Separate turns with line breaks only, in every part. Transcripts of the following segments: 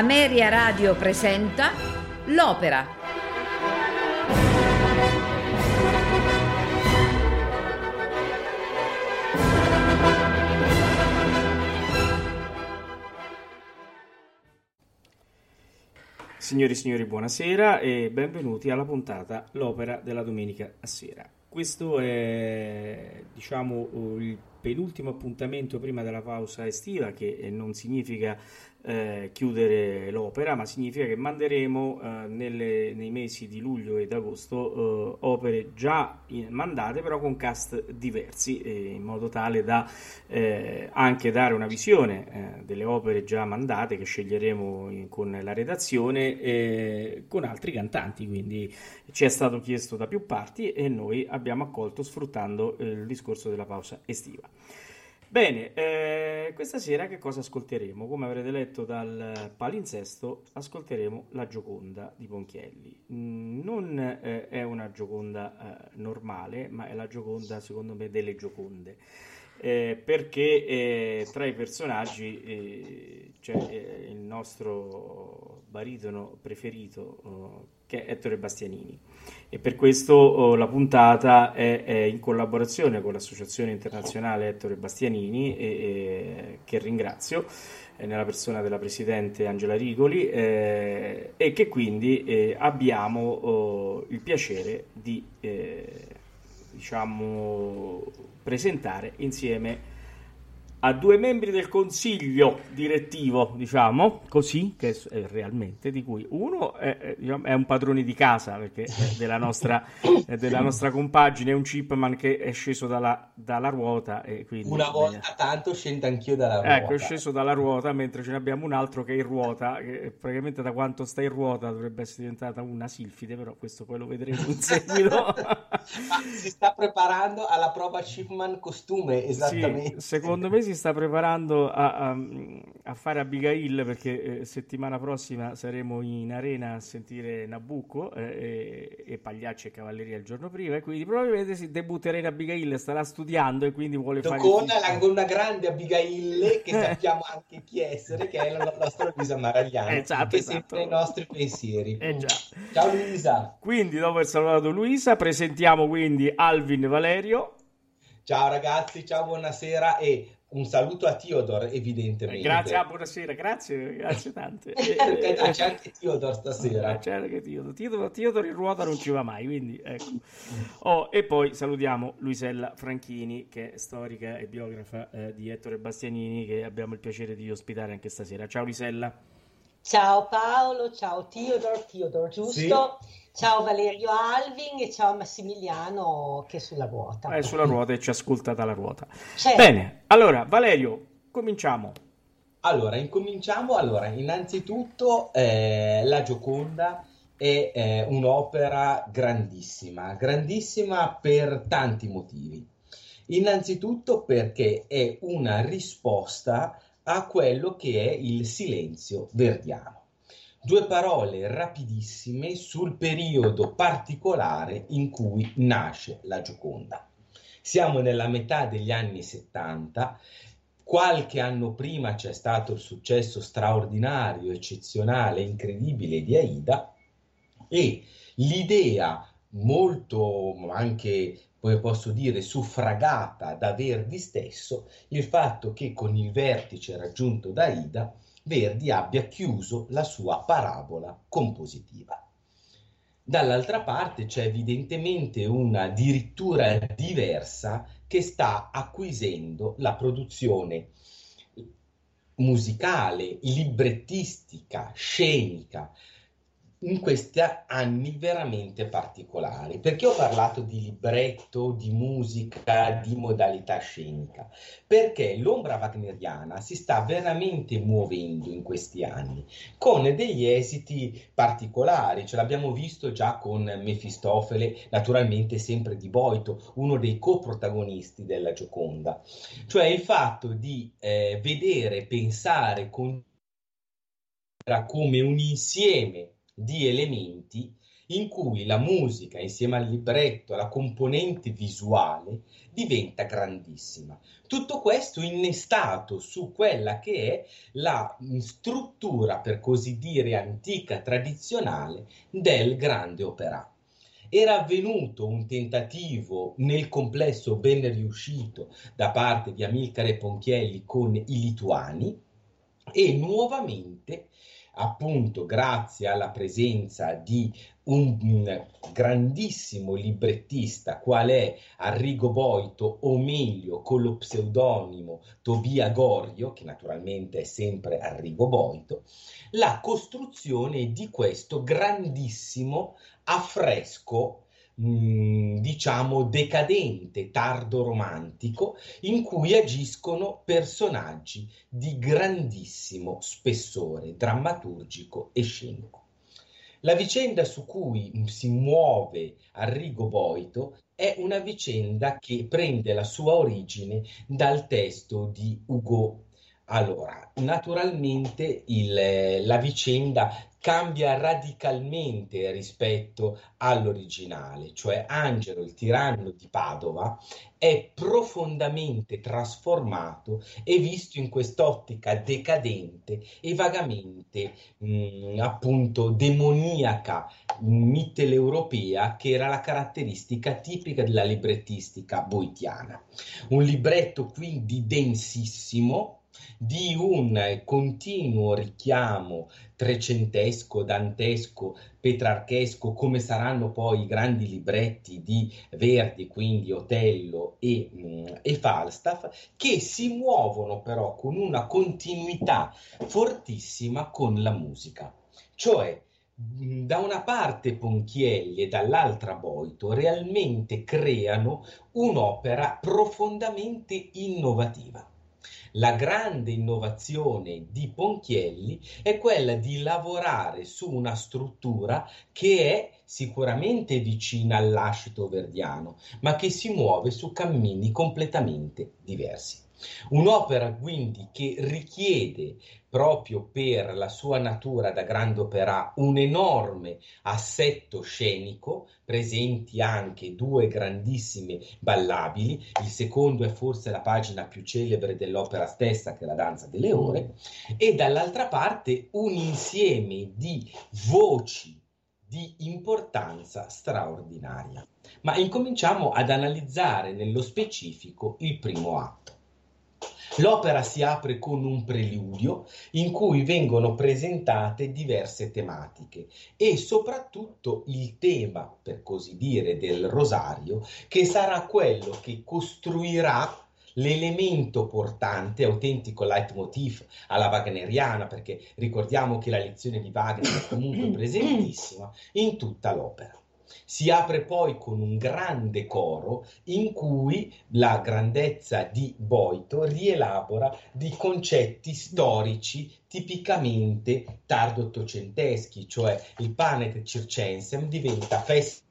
Ameria Radio presenta L'Opera.
Signori e signori, buonasera e benvenuti alla puntata L'Opera della domenica a sera. Questo è, diciamo, il penultimo appuntamento prima della pausa estiva, che non significa eh, chiudere l'opera, ma significa che manderemo eh, nelle, nei mesi di luglio ed agosto eh, opere già in, mandate, però con cast diversi, in modo tale da eh, anche dare una visione eh, delle opere già mandate che sceglieremo in, con la redazione con altri cantanti. Quindi ci è stato chiesto da più parti e noi abbiamo accolto sfruttando il discorso della pausa estiva. Bene, eh, questa sera che cosa ascolteremo? Come avrete letto dal palinsesto, ascolteremo La Gioconda di Ponchielli. Mm, non eh, è una Gioconda eh, normale, ma è la Gioconda, secondo me, delle Gioconde. Eh, perché eh, tra i personaggi eh, c'è il nostro baritono preferito oh, che è Ettore Bastianini. E per questo oh, la puntata è, è, in collaborazione con l'Associazione Internazionale Ettore Bastianini e, e, che ringrazio eh, nella persona della Presidente Angela Rigoli eh, e che quindi eh, abbiamo oh, il piacere di eh, diciamo, presentare insieme a due membri del consiglio direttivo, diciamo così, che è realmente di cui uno è, diciamo, è un padrone di casa perché è della nostra, è della nostra compagine, è un chipman che è sceso dalla, dalla ruota. E quindi,
Una volta
beh,
tanto scendo anch'io dalla ruota.
Ecco, è sceso dalla ruota, mentre ce ne abbiamo un altro che è in ruota, che praticamente da quanto sta in ruota dovrebbe essere diventata una silfide, però questo poi lo vedremo in seguito.
si sta preparando alla prova chipman costume, esattamente.
Sì, secondo me si si sta preparando a, a, a fare Abigail perché eh, settimana prossima saremo in arena a sentire Nabucco eh, e, e, Pagliacci e Cavalleria il giorno prima e quindi probabilmente si debutterà in Abigail, starà studiando e quindi vuole fare...
Con la, una grande Abigail che sappiamo anche chi essere, che è la nostra Luisa Maragliano,
esatto,
che
esatto.
sempre i nostri pensieri.
Eh
Ciao Luisa!
Quindi dopo aver salutato Luisa presentiamo quindi Alvin Valerio.
Ciao ragazzi, ciao buonasera e un saluto a Theodore, evidentemente.
Grazie, ah, buonasera, grazie, grazie tante.
eh, c'è anche Theodore stasera.
Eh, c'è anche Theodore. Theodore. Theodore in ruota non ci va mai, quindi ecco. Oh, e poi salutiamo Luisella Franchini, che è storica e biografa eh, di Ettore Bastianini, che abbiamo il piacere di ospitare anche stasera. Ciao Luisella.
Ciao Paolo, ciao Theodore, Theodore giusto? Sì. Ciao Valerio Alvin e ciao Massimiliano che è sulla ruota.
È sulla ruota e ci ascolta dalla ruota. Certo. Bene, allora Valerio, cominciamo.
Allora, incominciamo. Allora, innanzitutto eh, La Gioconda è eh, un'opera grandissima, grandissima per tanti motivi. Innanzitutto perché è una risposta a quello che è il silenzio verdiano. Due parole rapidissime sul periodo particolare in cui nasce la Gioconda. Siamo nella metà degli anni 70, qualche anno prima c'è stato il successo straordinario, eccezionale, incredibile di Aida e l'idea molto anche come posso dire, suffragata da Verdi stesso, il fatto che con il vertice raggiunto da Ida Verdi abbia chiuso la sua parabola compositiva. Dall'altra parte c'è evidentemente una dirittura diversa che sta acquisendo la produzione musicale, librettistica, scenica, in questi anni veramente particolari. Perché ho parlato di libretto, di musica, di modalità scenica? Perché l'ombra wagneriana si sta veramente muovendo in questi anni con degli esiti particolari. Ce l'abbiamo visto già con Mefistofele, naturalmente sempre di Boito, uno dei coprotagonisti della Gioconda. Cioè il fatto di eh, vedere, pensare con come un insieme di elementi in cui la musica insieme al libretto, alla componente visuale, diventa grandissima. Tutto questo innestato su quella che è la struttura, per così dire, antica, tradizionale del grande opera era avvenuto un tentativo nel complesso ben riuscito da parte di Amilcare Ponchielli con i lituani e nuovamente appunto grazie alla presenza di un grandissimo librettista qual è Arrigo Boito o meglio con lo pseudonimo Tobia Gorio che naturalmente è sempre Arrigo Boito la costruzione di questo grandissimo affresco Mm, diciamo decadente, tardo romantico, in cui agiscono personaggi di grandissimo spessore drammaturgico e scenico. La vicenda su cui si muove Arrigo Boito è una vicenda che prende la sua origine dal testo di Hugo. Allora, naturalmente il, la vicenda cambia radicalmente rispetto all'originale, cioè Angelo, il tiranno di Padova, è profondamente trasformato e visto in quest'ottica decadente e vagamente mh, appunto demoniaca mitteleuropea che era la caratteristica tipica della librettistica boitiana. Un libretto quindi densissimo, di un continuo richiamo trecentesco, dantesco, petrarchesco, come saranno poi i grandi libretti di Verdi, quindi Otello e, mm, e Falstaff, che si muovono però con una continuità fortissima con la musica. Cioè, mm, da una parte Ponchielli e dall'altra Boito realmente creano un'opera profondamente innovativa. La grande innovazione di Ponchielli è quella di lavorare su una struttura che è sicuramente vicina all'ascito verdiano, ma che si muove su cammini completamente diversi. Un'opera quindi che richiede proprio per la sua natura da grande opera un enorme assetto scenico, presenti anche due grandissime ballabili, il secondo è forse la pagina più celebre dell'opera stessa che è la danza delle ore, e dall'altra parte un insieme di voci di importanza straordinaria. Ma incominciamo ad analizzare nello specifico il primo atto. L'opera si apre con un preludio in cui vengono presentate diverse tematiche e soprattutto il tema, per così dire, del rosario, che sarà quello che costruirà l'elemento portante, autentico leitmotiv alla wagneriana, perché ricordiamo che la lezione di Wagner è comunque presentissima in tutta l'opera. Si apre poi con un grande coro in cui la grandezza di Boito rielabora di concetti storici tipicamente tardo ottocenteschi, cioè il Panet Circensem diventa festa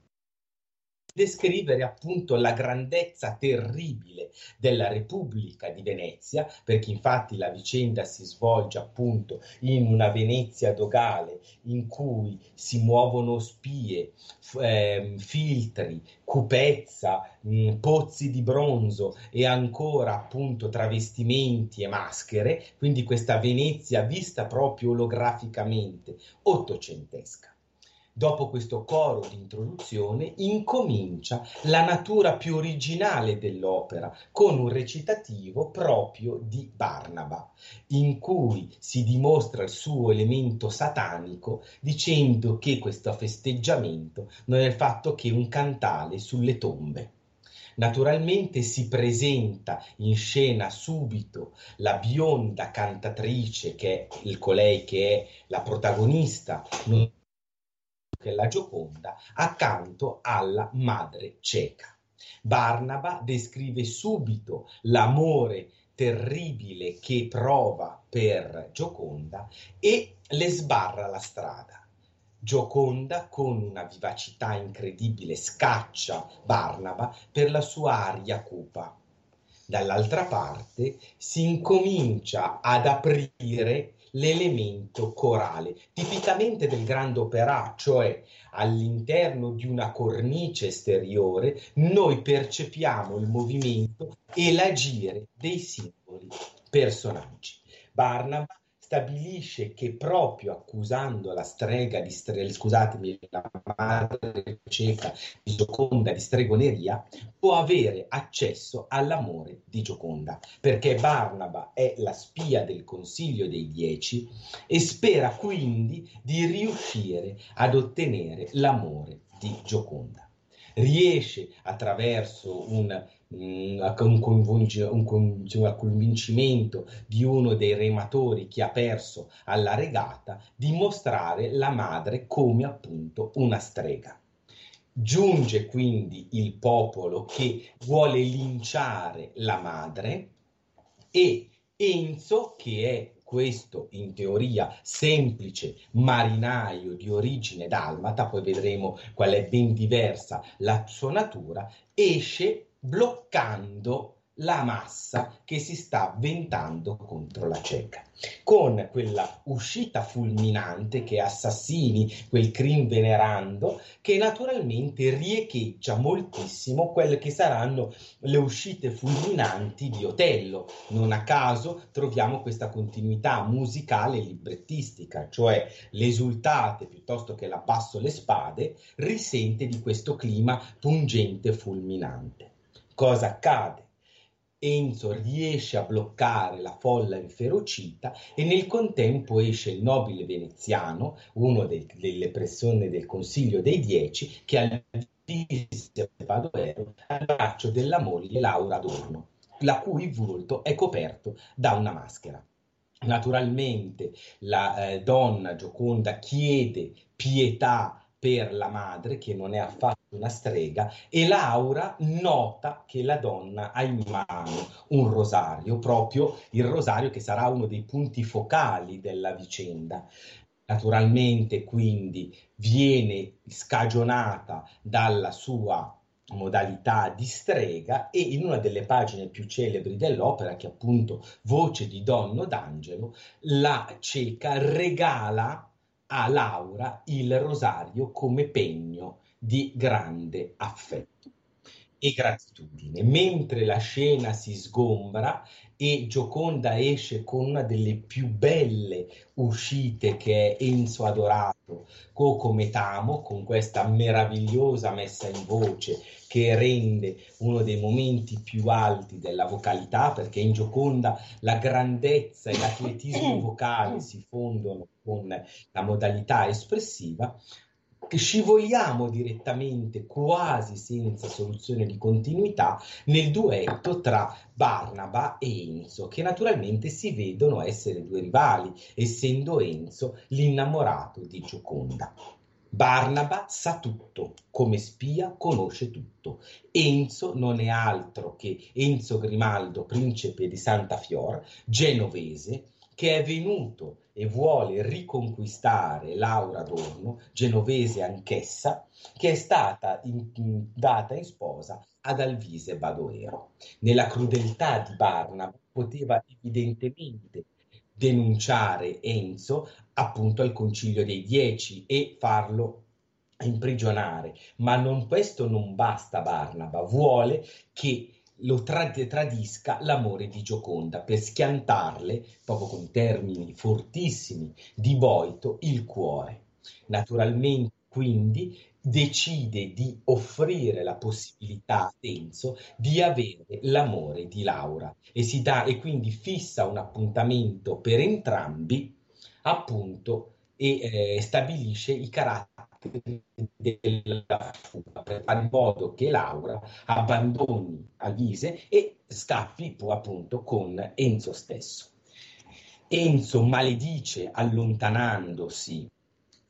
descrivere appunto la grandezza terribile della Repubblica di Venezia, perché infatti la vicenda si svolge appunto in una Venezia dogale in cui si muovono spie, eh, filtri, cupezza, mh, pozzi di bronzo e ancora appunto travestimenti e maschere, quindi questa Venezia vista proprio olograficamente ottocentesca. Dopo questo coro di introduzione incomincia la natura più originale dell'opera con un recitativo proprio di Barnaba, in cui si dimostra il suo elemento satanico dicendo che questo festeggiamento non è fatto che un cantale sulle tombe. Naturalmente si presenta in scena subito la bionda cantatrice che è il colei che è la protagonista, non la Gioconda accanto alla madre cieca. Barnaba descrive subito l'amore terribile che prova per Gioconda e le sbarra la strada. Gioconda, con una vivacità incredibile, scaccia Barnaba per la sua aria cupa. Dall'altra parte si incomincia ad aprire l'elemento corale, tipicamente del grande opera, cioè all'interno di una cornice esteriore noi percepiamo il movimento e l'agire dei singoli personaggi. Barnaba stabilisce che proprio accusando la strega di stre- scusatemi, la madre cieca di Gioconda di stregoneria, può avere accesso all'amore di Gioconda, perché Barnaba è la spia del Consiglio dei Dieci e spera quindi di riuscire ad ottenere l'amore di Gioconda. Riesce attraverso un un, un, convincimento di uno dei rematori che ha perso alla regata di mostrare la madre come appunto una strega. Giunge quindi il popolo che vuole linciare la madre e Enzo, che è questo in teoria semplice marinaio di origine dalmata, poi vedremo qual è ben diversa la sua natura, esce bloccando la massa che si sta ventando contro la cieca. Con quella uscita fulminante che assassini, quel crim venerando, che naturalmente riecheggia moltissimo quelle che saranno le uscite fulminanti di Otello. Non a caso troviamo questa continuità musicale e librettistica, cioè l'esultate piuttosto che l'abbasso le spade risente di questo clima pungente e fulminante cosa accade? Enzo riesce a bloccare la folla inferocita e nel contempo esce il nobile veneziano, uno dei, delle persone del Consiglio dei Dieci, che al vice Badoero al braccio della moglie Laura Adorno, la cui volto è coperto da una maschera. Naturalmente la eh, donna Gioconda chiede pietà per la madre, che non è affatto una strega, e Laura nota che la donna ha in mano un rosario, proprio il rosario che sarà uno dei punti focali della vicenda. Naturalmente quindi viene scagionata dalla sua modalità di strega e in una delle pagine più celebri dell'opera, che è appunto Voce di Donno d'Angelo, la cieca regala a Laura il rosario come pegno di grande affetto e gratitudine. Mentre la scena si sgombra e Gioconda esce con una delle più belle uscite che è Enzo Adorato, Coco Metamo, con questa meravigliosa messa in voce che rende uno dei momenti più alti della vocalità, perché in Gioconda la grandezza e l'atletismo vocale si fondono con la modalità espressiva, che scivoliamo direttamente, quasi senza soluzione di continuità, nel duetto tra Barnaba e Enzo, che naturalmente si vedono essere due rivali, essendo Enzo l'innamorato di Gioconda. Barnaba sa tutto, come spia conosce tutto. Enzo non è altro che Enzo Grimaldo, principe di Santa Fior, genovese, che è venuto e vuole riconquistare Laura Adorno, genovese anch'essa, che è stata in, in, data in sposa ad Alvise Badoero. Nella crudeltà di Barnaba poteva evidentemente denunciare Enzo appunto al Concilio dei Dieci e farlo imprigionare, ma non, questo non basta Barnaba, vuole che lo trad- tradisca l'amore di Gioconda per schiantarle, proprio con termini fortissimi di Boito, il cuore. Naturalmente, quindi, decide di offrire la possibilità a Tenzo di avere l'amore di Laura e, si dà, e quindi fissa un appuntamento per entrambi, appunto, e eh, stabilisce i caratteri della fuga per fare in modo che Laura abbandoni Alise e scappi appunto con Enzo stesso. Enzo maledice allontanandosi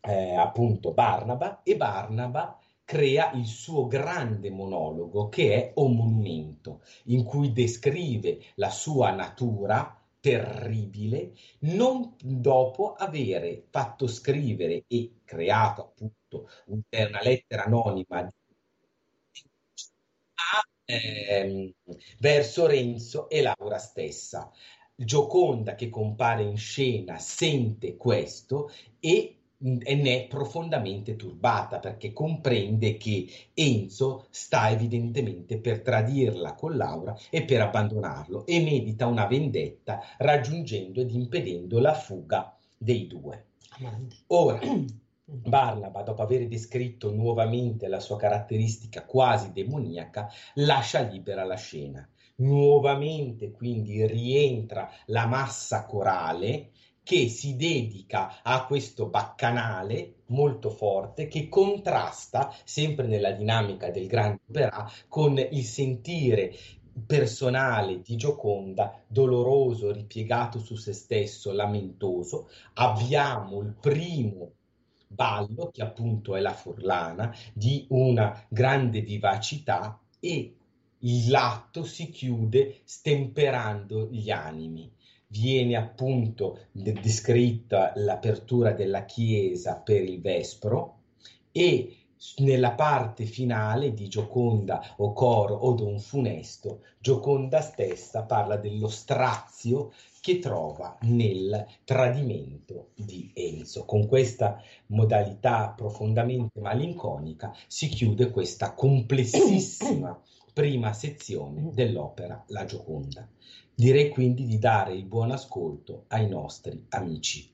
eh, appunto Barnaba e Barnaba crea il suo grande monologo che è O Monumento, in cui descrive la sua natura terribile non dopo avere fatto scrivere e creato appunto una lettera anonima a, ehm, verso Renzo e Laura stessa. Gioconda che compare in scena sente questo e ne è profondamente turbata perché comprende che Enzo sta evidentemente per tradirla con Laura e per abbandonarlo e medita una vendetta raggiungendo ed impedendo la fuga dei due. Ora, Barnaba, dopo aver descritto nuovamente la sua caratteristica quasi demoniaca, lascia libera la scena. Nuovamente quindi rientra la massa corale che si dedica a questo baccanale molto forte che contrasta sempre nella dinamica del grande opera con il sentire personale di Gioconda, doloroso, ripiegato su se stesso, lamentoso. Abbiamo il primo ballo, che appunto è la furlana, di una grande vivacità e l'atto si chiude stemperando gli animi. Viene appunto descritta l'apertura della chiesa per il Vespro e nella parte finale di Gioconda o coro o Don Funesto, Gioconda stessa parla dello strazio che trova nel tradimento di Enzo. Con questa modalità profondamente malinconica si chiude questa complessissima prima sezione dell'opera La Gioconda. Direi quindi di dare il buon ascolto ai nostri amici.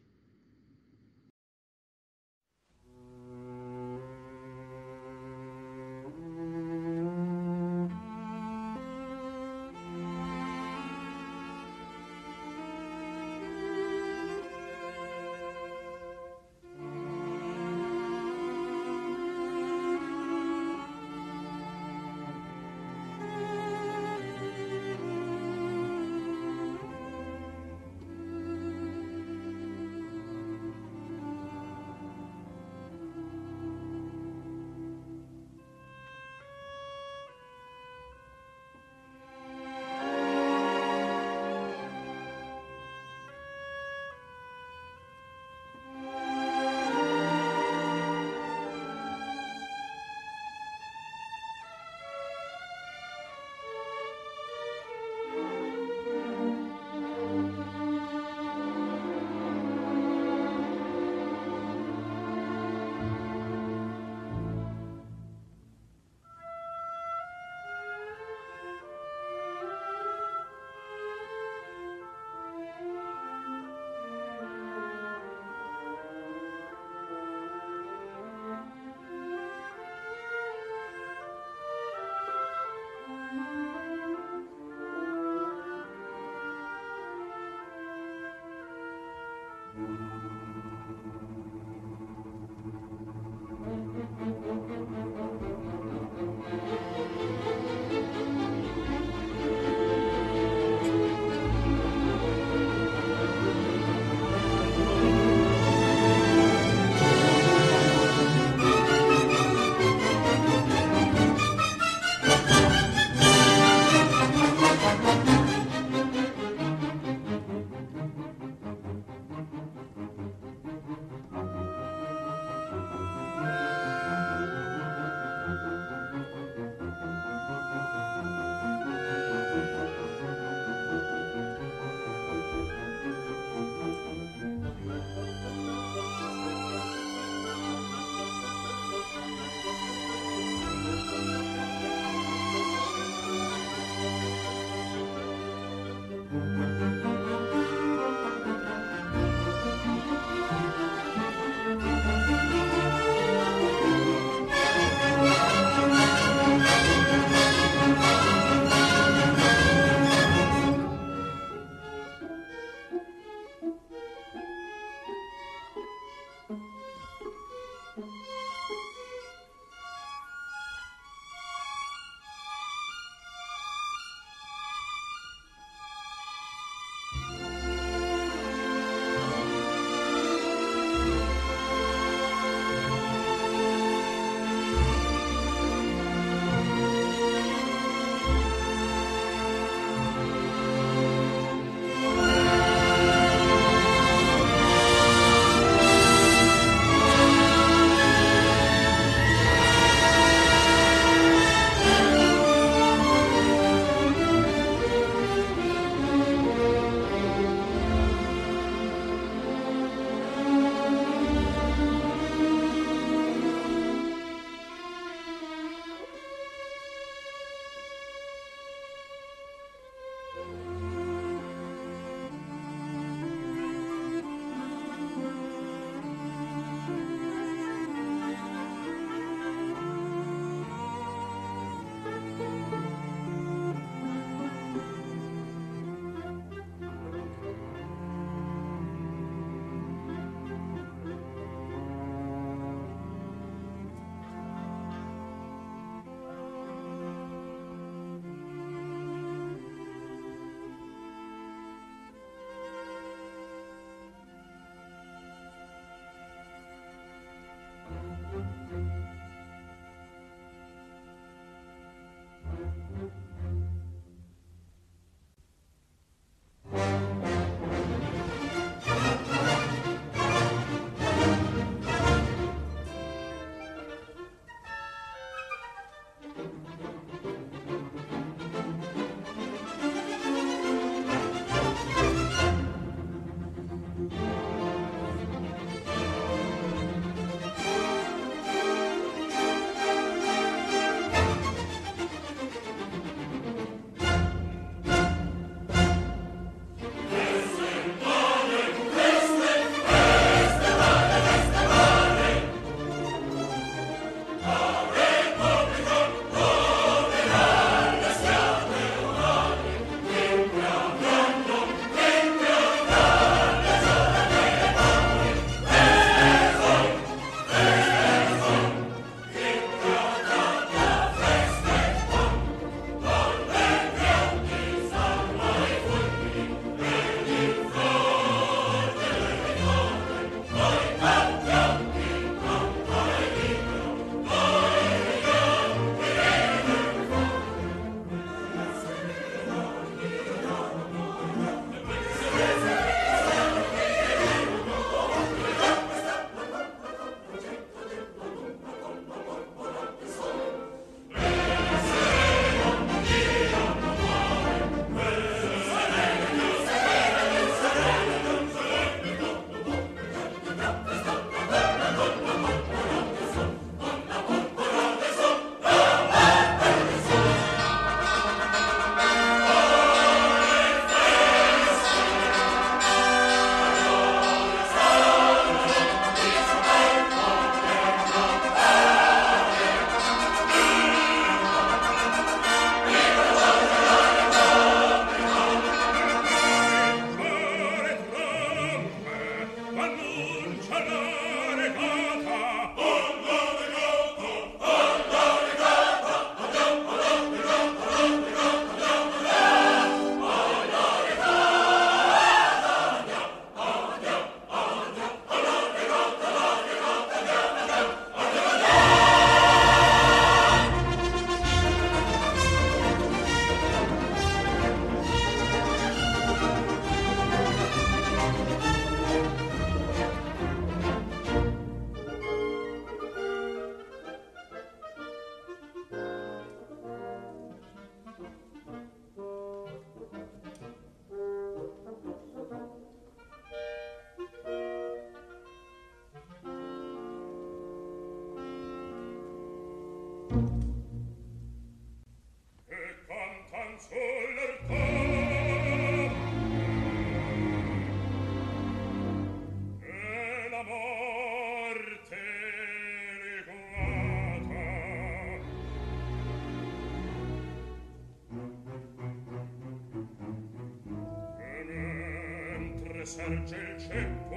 sparge il ceppo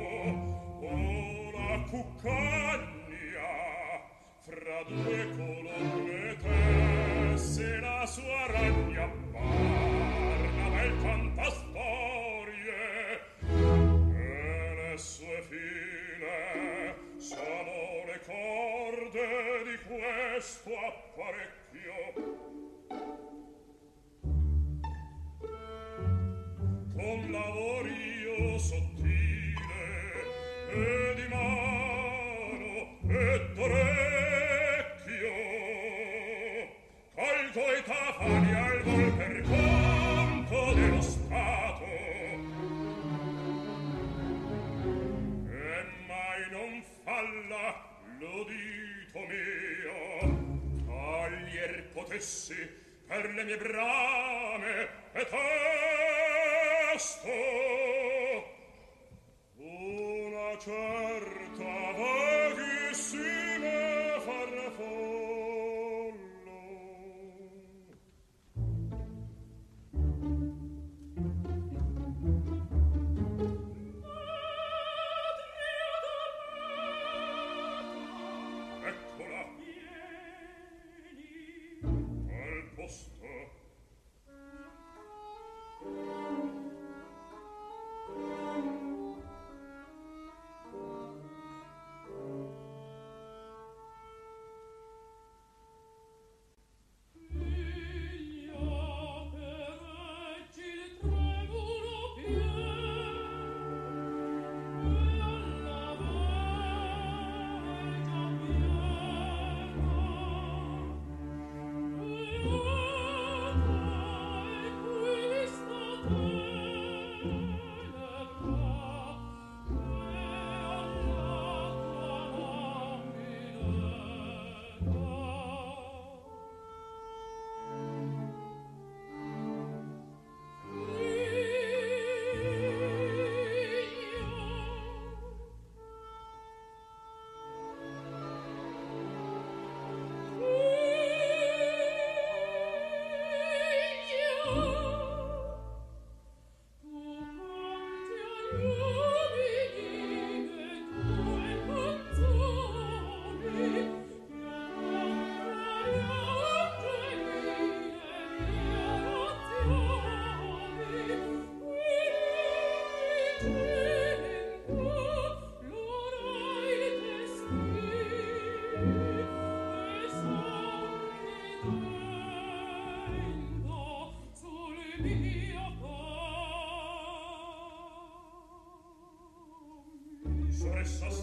o la cuccagna. Fra due colonne tesse la sua ragna parla bel fantastorie. E le sue file sono le corde di questo appare so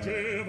piace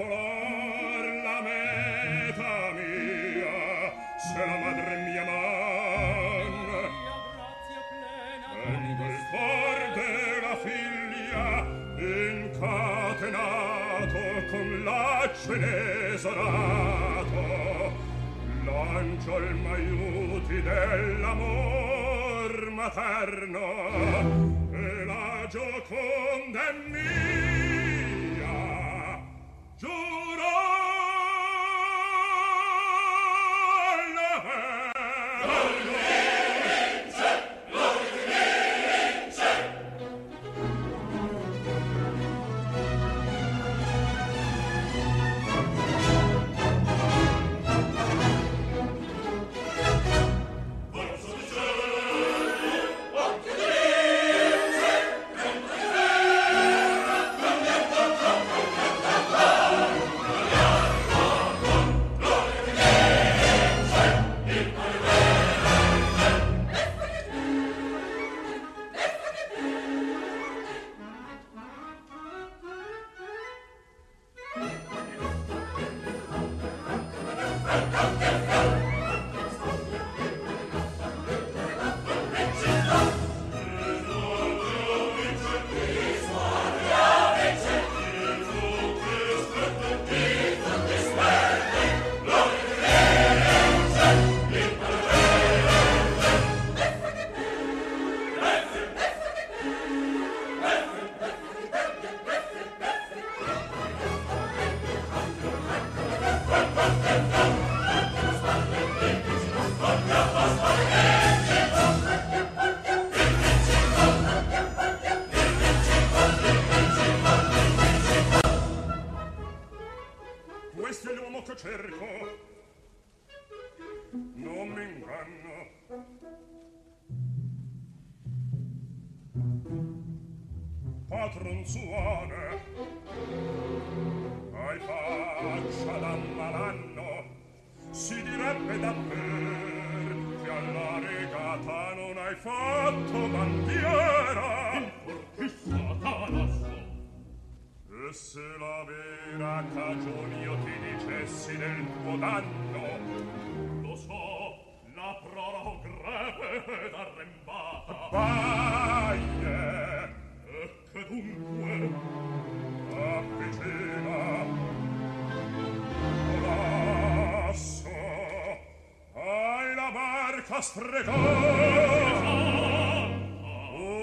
sprecò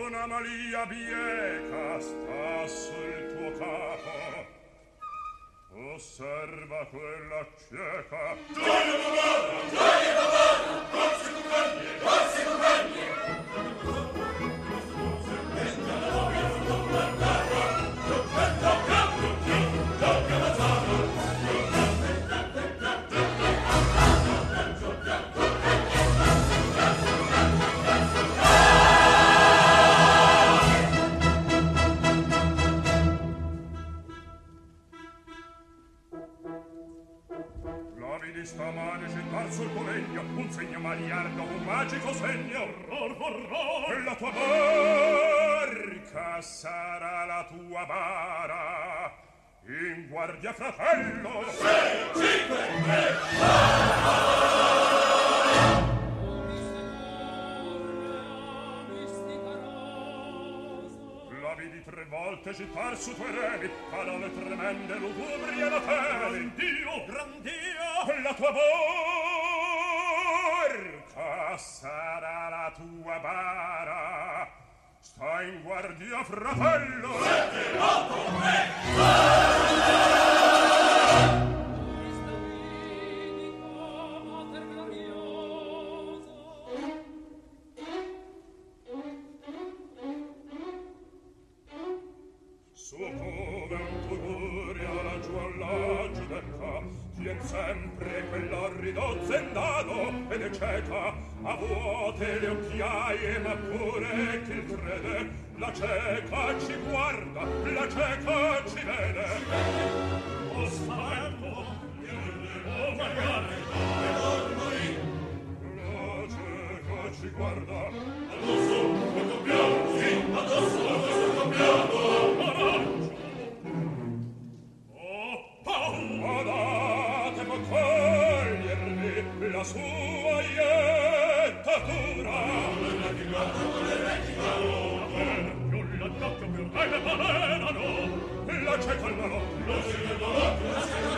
una malia bieca sta sul tuo capo osserva quella cieca togli papà togli papà un segno maliardo, un magico segno, horror, horror, la tua barca sarà la tua bara, in guardia fratello, 6, 5, 3, va! vidi tre volte gittar su tuoi remi parole tremende lugubri e la fede gran Dio, la tua voce borca sarà la tua bara. Sta in guardia, fratello! Su come un tugurio laggiù alla giudecca, Tien sempre quell'orrido zendado ed ecceta a vuote le occhiaie ma pure chi crede. La cieca ci guarda la cieca ci vede. O spavento e o magari, e la cieca ci guarda. Addosso lo compiamo sì addosso lo compiamo ah, coraggio oh paura può cogliervi la sua iettatura. Più l'annocchio, più hai le balenano. La cieca al malocchio. La cieca al malocchio. La cieca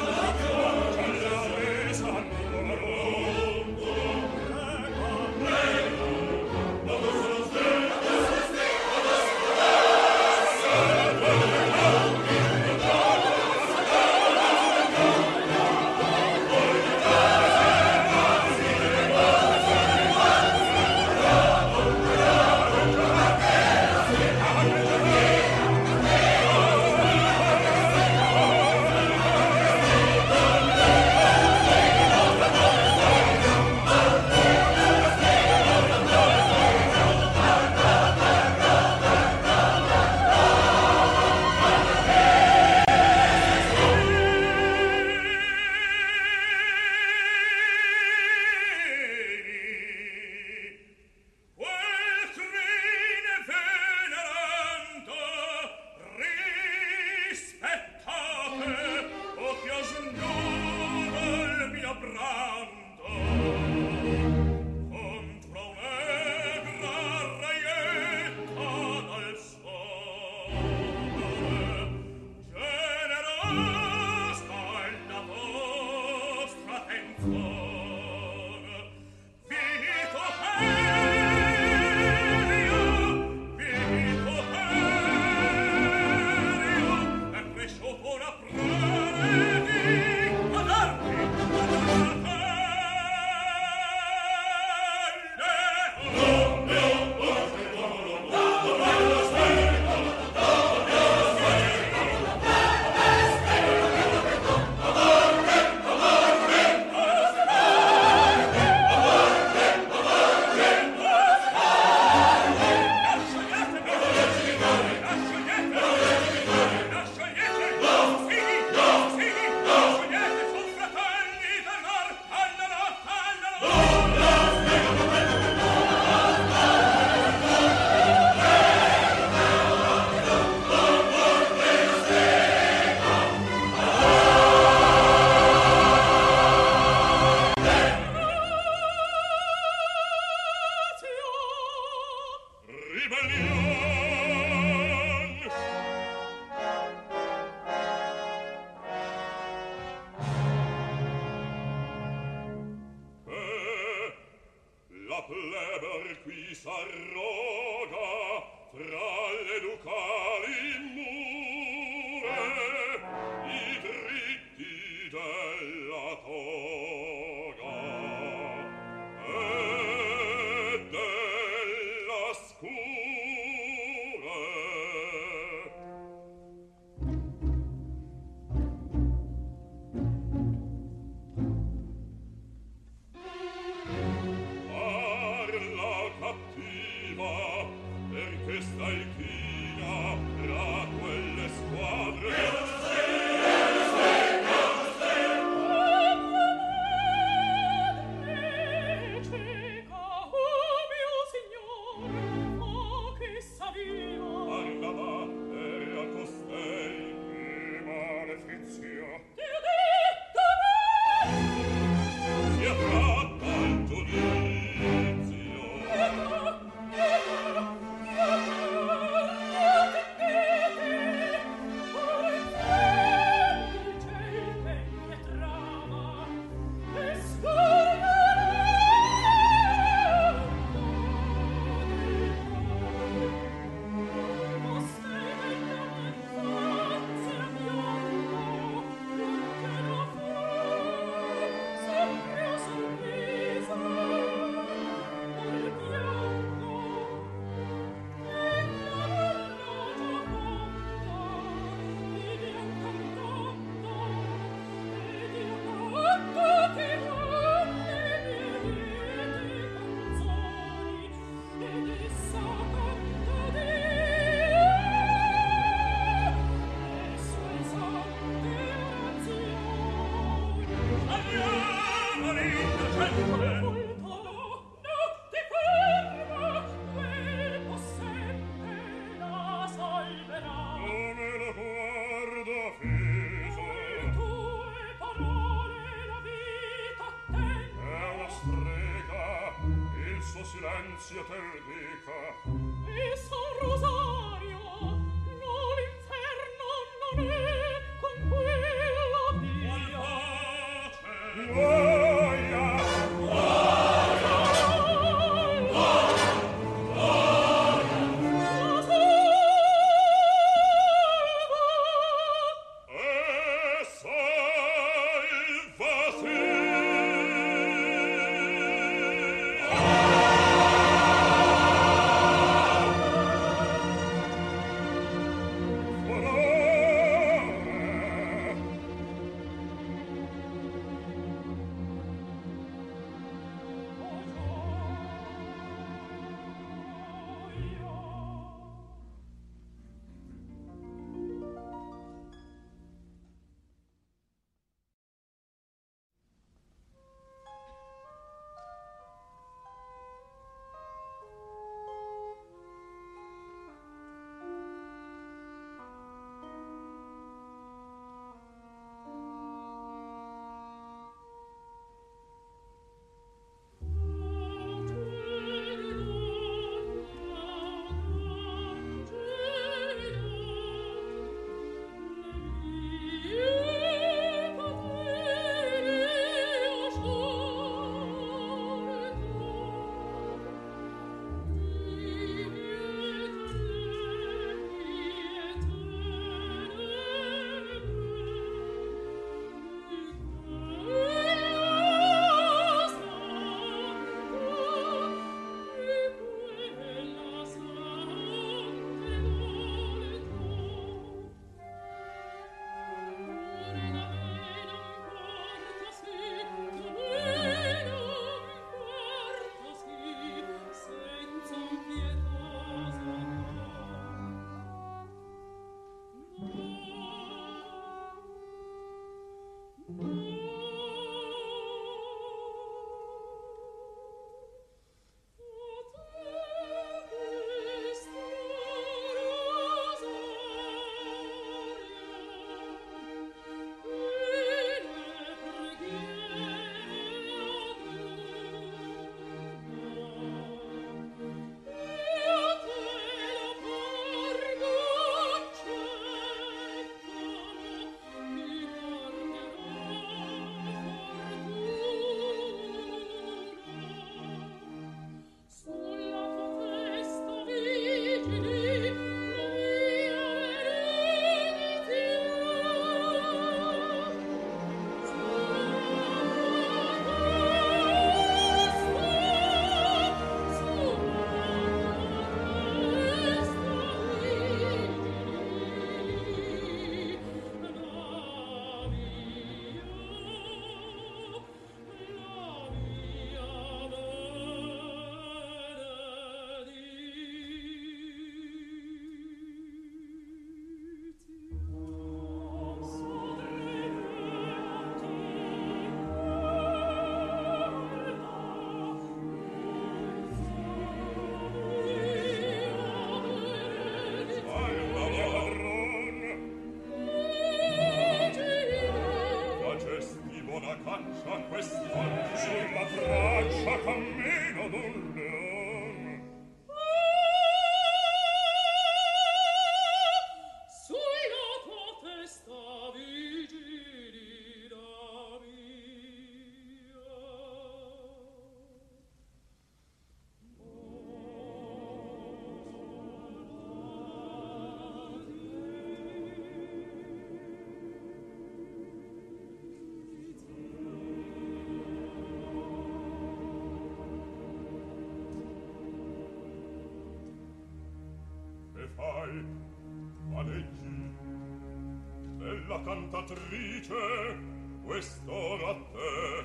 cantatrice, questo a te.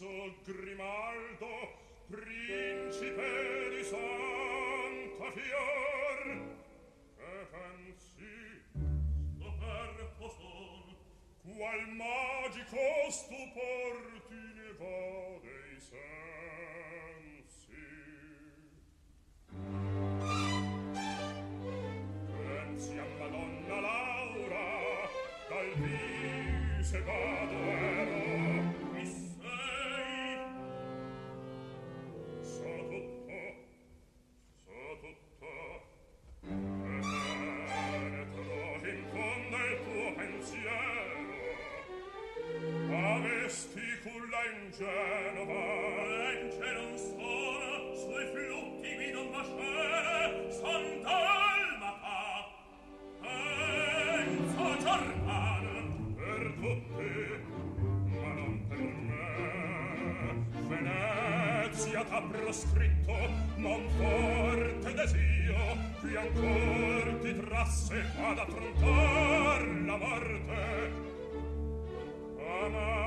Lorenzo Grimaldo, principe di Santa Fior, che pensi, lo perpo qual magico stupor, ha proscritto non forte desio qui ancor ti trasse ad affrontar la morte. Amare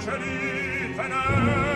pace di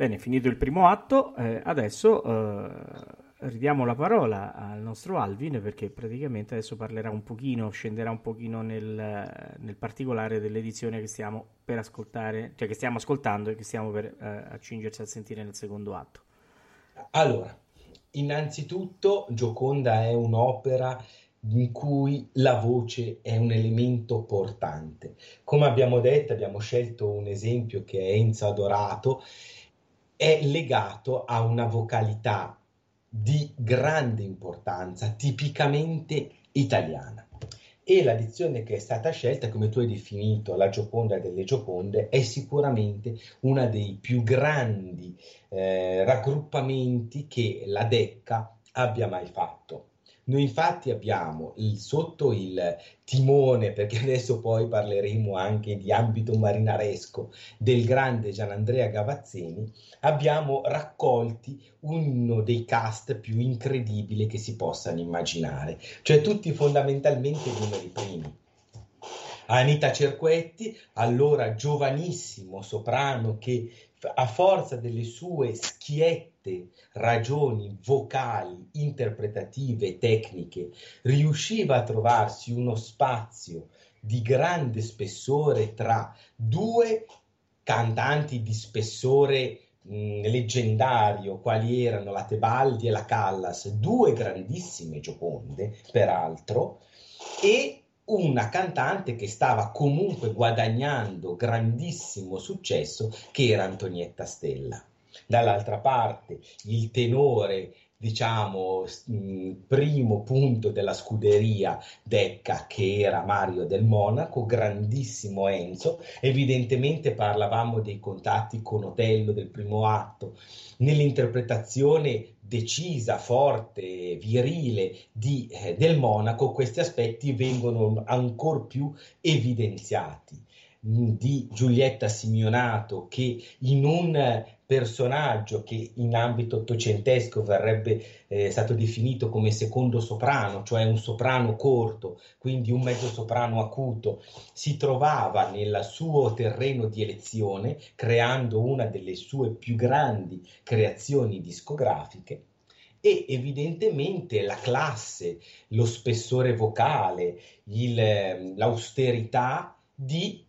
Bene, finito il primo atto, eh, adesso eh, ridiamo la parola al nostro Alvin perché praticamente adesso parlerà un pochino, scenderà un pochino nel, nel particolare dell'edizione che stiamo per ascoltare, cioè che stiamo ascoltando e che stiamo per eh, accingerci a sentire nel secondo atto.
Allora, innanzitutto Gioconda è un'opera in cui la voce è un elemento portante. Come abbiamo detto, abbiamo scelto un esempio che è Enzo Adorato è legato a una vocalità di grande importanza, tipicamente italiana. E la dizione che è stata scelta, come tu hai definito la Gioconda delle Gioconde, è sicuramente uno dei più grandi eh, raggruppamenti che la Decca abbia mai fatto. Noi infatti abbiamo il, sotto il timone, perché adesso poi parleremo anche di ambito marinaresco, del grande Gianandrea Gavazzeni, abbiamo raccolti uno dei cast più incredibili che si possano immaginare, cioè tutti fondamentalmente numeri primi. Anita Cerquetti, allora giovanissimo soprano che a forza delle sue schiette ragioni vocali, interpretative tecniche, riusciva a trovarsi uno spazio di grande spessore tra due cantanti di spessore mh, leggendario, quali erano la Tebaldi e la Callas, due grandissime gioconde, peraltro, e una cantante che stava comunque guadagnando grandissimo successo, che era Antonietta Stella. Dall'altra parte il tenore diciamo, primo punto della scuderia Decca, che era Mario del Monaco, grandissimo Enzo. Evidentemente parlavamo dei contatti con Otello del primo atto. Nell'interpretazione decisa, forte, virile di, eh, del Monaco, questi aspetti vengono ancora più evidenziati di Giulietta Simeonato che in un personaggio che in ambito ottocentesco verrebbe eh, stato definito come secondo soprano, cioè un soprano corto, quindi un mezzo soprano acuto, si trovava nel suo terreno di elezione, creando una delle sue più grandi creazioni discografiche e evidentemente la classe, lo spessore vocale, il, l'austerità di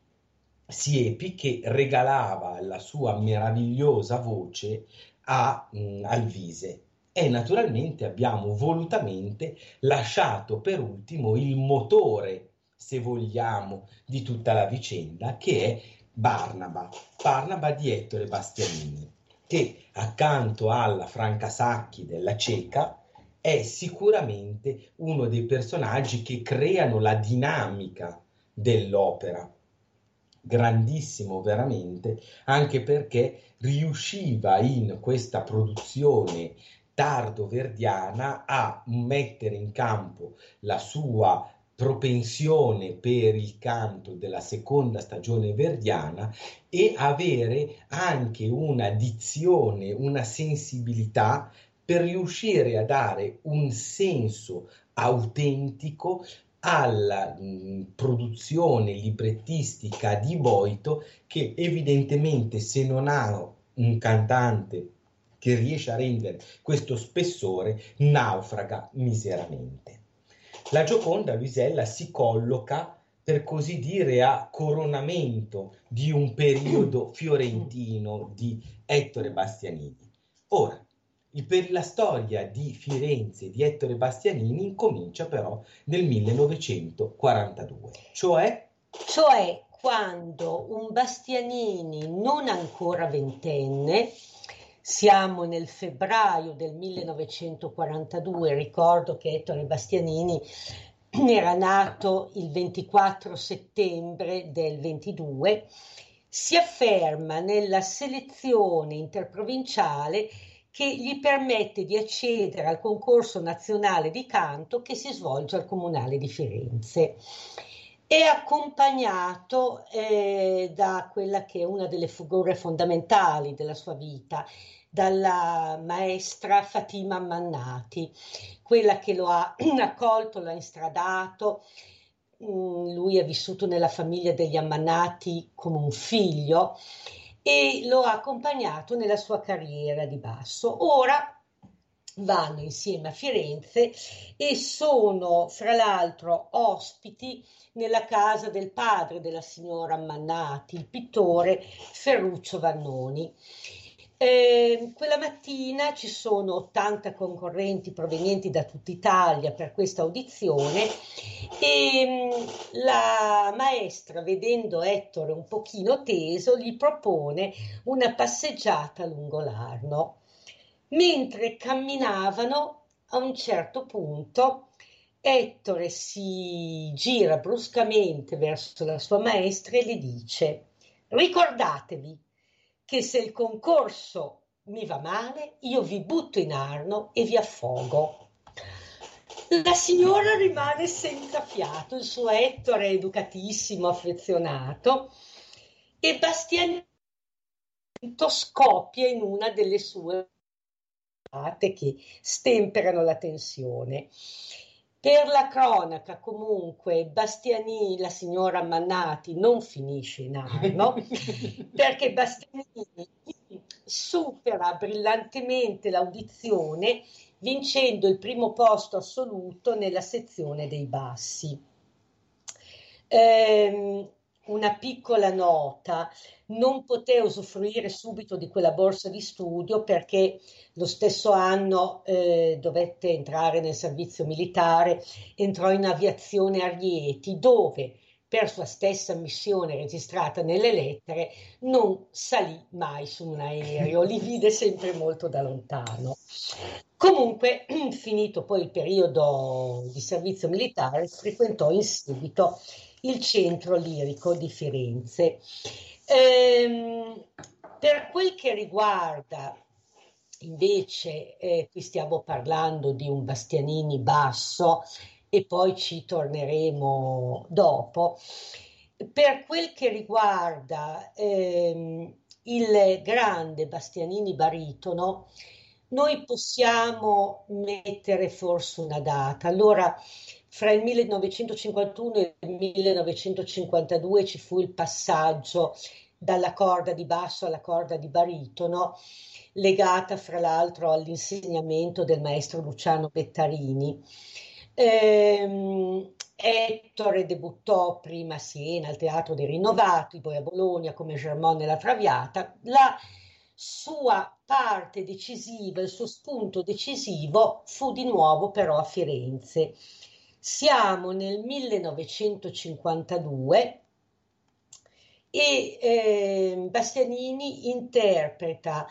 Siepi che regalava la sua meravigliosa voce a mh, Alvise e naturalmente abbiamo volutamente lasciato per ultimo il motore, se vogliamo, di tutta la vicenda che è Barnaba, Barnaba di Ettore Bastianini, che accanto alla Franca Sacchi della Ceca è sicuramente uno dei personaggi che creano la dinamica dell'opera grandissimo veramente, anche perché riusciva in questa produzione tardo verdiana a mettere in campo la sua propensione per il canto della seconda stagione verdiana e avere anche una dizione, una sensibilità per riuscire a dare un senso autentico alla mh, produzione librettistica di Boito che evidentemente se non ha un cantante che riesce a rendere questo spessore naufraga miseramente. La Gioconda Luisella si colloca per così dire a coronamento di un periodo fiorentino di Ettore Bastianini. Ora, per la storia di Firenze di Ettore Bastianini incomincia però nel 1942, cioè...
Cioè quando un Bastianini non ancora ventenne, siamo nel febbraio del 1942, ricordo che Ettore Bastianini era nato il 24 settembre del 22, si afferma nella selezione interprovinciale che gli permette di accedere al concorso nazionale di canto che si svolge al Comunale di Firenze. È accompagnato eh, da quella che è una delle figure fondamentali della sua vita, dalla maestra Fatima Mannati, quella che lo ha accolto, lo ha instradato. Mm, lui è vissuto nella famiglia degli Ammannati come un figlio e lo ha accompagnato nella sua carriera di basso. Ora vanno insieme a Firenze e sono fra l'altro ospiti nella casa del padre della signora Mannati, il pittore Ferruccio Vannoni. Eh, quella mattina ci sono 80 concorrenti provenienti da tutta Italia per questa audizione e mm, la maestra, vedendo Ettore un pochino teso, gli propone una passeggiata lungo l'Arno. Mentre camminavano, a un certo punto, Ettore si gira bruscamente verso la sua maestra e le dice: Ricordatevi che se il concorso mi va male, io vi butto in arno e vi affogo. La signora rimane senza fiato, il suo Ettore è educatissimo, affezionato, e Bastianino scoppia in una delle sue che stemperano la tensione. Per la cronaca, comunque, Bastianini, la signora Mannati, non finisce in anno, perché Bastianini supera brillantemente l'audizione vincendo il primo posto assoluto nella sezione dei bassi. Ehm, una piccola nota, non poté usufruire subito di quella borsa di studio perché lo stesso anno eh, dovette entrare nel servizio militare, entrò in aviazione a Rieti dove per sua stessa missione registrata nelle lettere non salì mai su un aereo, li vide sempre molto da lontano. Comunque, finito poi il periodo di servizio militare, frequentò in seguito il centro lirico di Firenze. Ehm, per quel che riguarda invece, eh, qui stiamo parlando di un Bastianini basso e poi ci torneremo dopo. Per quel che riguarda ehm, il grande Bastianini baritono, noi possiamo mettere forse una data. Allora, fra il 1951 e il 1952 ci fu il passaggio dalla corda di basso alla corda di baritono, legata fra l'altro all'insegnamento del maestro Luciano Bettarini. Ehm, Ettore debuttò prima a Siena al Teatro dei Rinnovati, poi a Bologna come Germone nella Traviata. La sua parte decisiva, il suo spunto decisivo fu di nuovo però a Firenze siamo nel 1952 e eh, Bastianini interpreta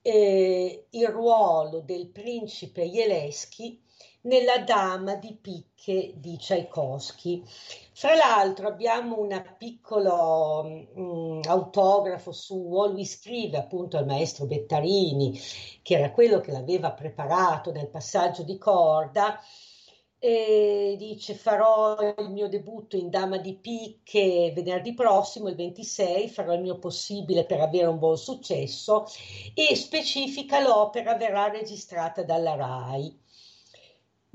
eh, il ruolo del principe Jeleschi nella Dama di Picche di Tchaikovsky. Fra l'altro abbiamo un piccolo um, autografo suo, lui scrive appunto al maestro Bettarini, che era quello che l'aveva preparato nel passaggio di corda, e dice farò il mio debutto in Dama di Picche venerdì prossimo, il 26, farò il mio possibile per avere un buon successo e specifica l'opera verrà registrata dalla RAI.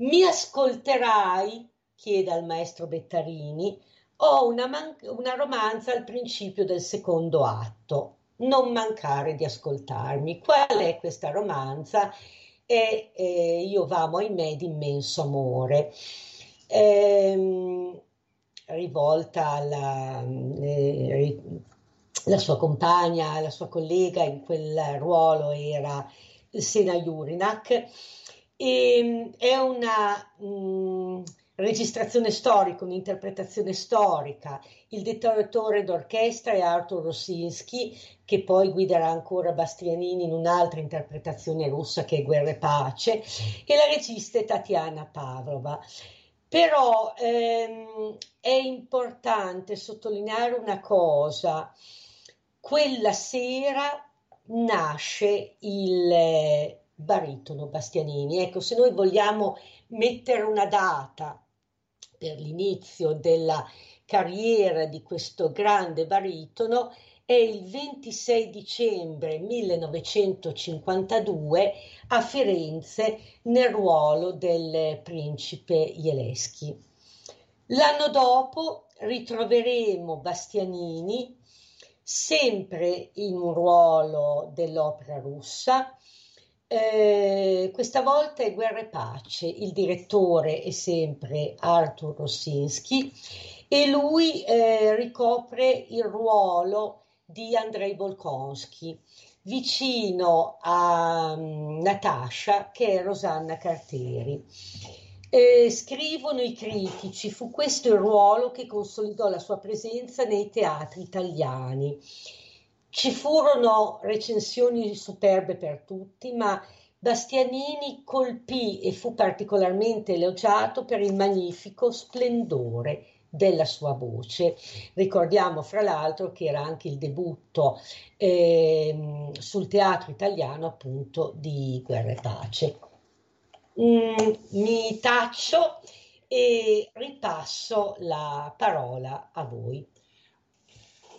Mi ascolterai? chiede al maestro Bettarini. Ho una, man- una romanza al principio del secondo atto. Non mancare di ascoltarmi. Qual è questa romanza? E eh, io vamo ahimè d'immenso amore. Ehm, rivolta alla eh, la sua compagna, la sua collega in quel ruolo era Sena Jurinak. E, ehm, è una mh, mm, registrazione storica, un'interpretazione storica. Il direttore d'orchestra è Arthur Rosinski, che poi guiderà ancora Bastianini in un'altra interpretazione russa che è Guerra e Pace, e la regista è Tatiana Pavlova. Però ehm, è importante sottolineare una cosa, quella sera nasce il eh, baritono Bastianini. Ecco, se noi vogliamo mettere una data per l'inizio della carriera di questo grande baritono è il 26 dicembre 1952 a Firenze nel ruolo del principe Jeleschi. L'anno dopo ritroveremo Bastianini sempre in un ruolo dell'opera russa. Eh, questa volta è Guerra e Pace, il direttore è sempre Arthur Rossinski e lui eh, ricopre il ruolo di Andrei Bolkonsky vicino a um, Natasha che è Rosanna Carteri. Eh, scrivono i critici, fu questo il ruolo che consolidò la sua presenza nei teatri italiani. Ci furono recensioni superbe per tutti, ma Bastianini colpì e fu particolarmente elogiato per il magnifico splendore della sua voce. Ricordiamo fra l'altro che era anche il debutto eh, sul teatro italiano appunto di Guerra e Pace. Mm, mi taccio e ripasso la parola a voi.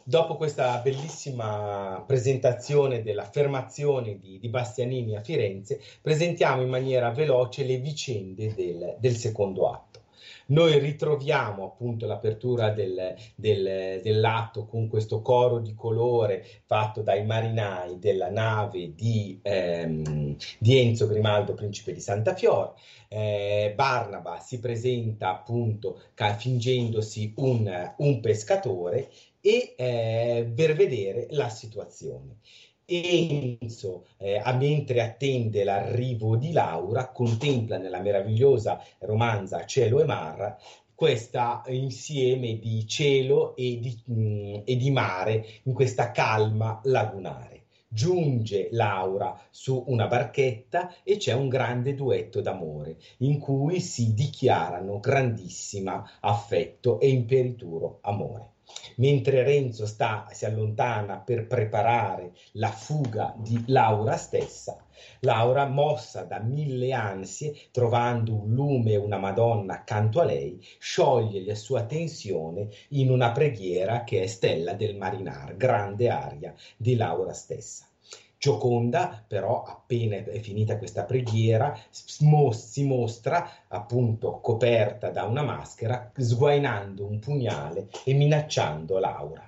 Dopo questa bellissima presentazione dell'affermazione di, di, Bastianini a Firenze, presentiamo in maniera veloce le vicende del, del secondo atto noi ritroviamo appunto l'apertura del, del, dell'atto con questo coro di colore fatto dai marinai della nave di, ehm, di Enzo Grimaldo, principe di Santa Fior. Eh, Barnaba si presenta appunto ca- fingendosi un, un pescatore e eh, per vedere la situazione. Enzo, eh, mentre attende l'arrivo di Laura, contempla nella meravigliosa romanza Cielo e Mar questo insieme di cielo e di, mh, mm, e di mare in questa calma lagunare giunge Laura su una barchetta e c'è un grande duetto d'amore in cui si dichiarano grandissimo affetto e imperituro amore. Mentre Renzo sta, si allontana per preparare la fuga di Laura stessa, Laura, mossa da mille ansie, trovando un lume e una Madonna accanto a lei, scioglie la sua tensione in una preghiera che è Stella del Marinar, grande aria di Laura stessa. Gioconda, però, appena è finita questa preghiera, si mostra appunto coperta da una maschera, sguainando un pugnale e minacciando Laura.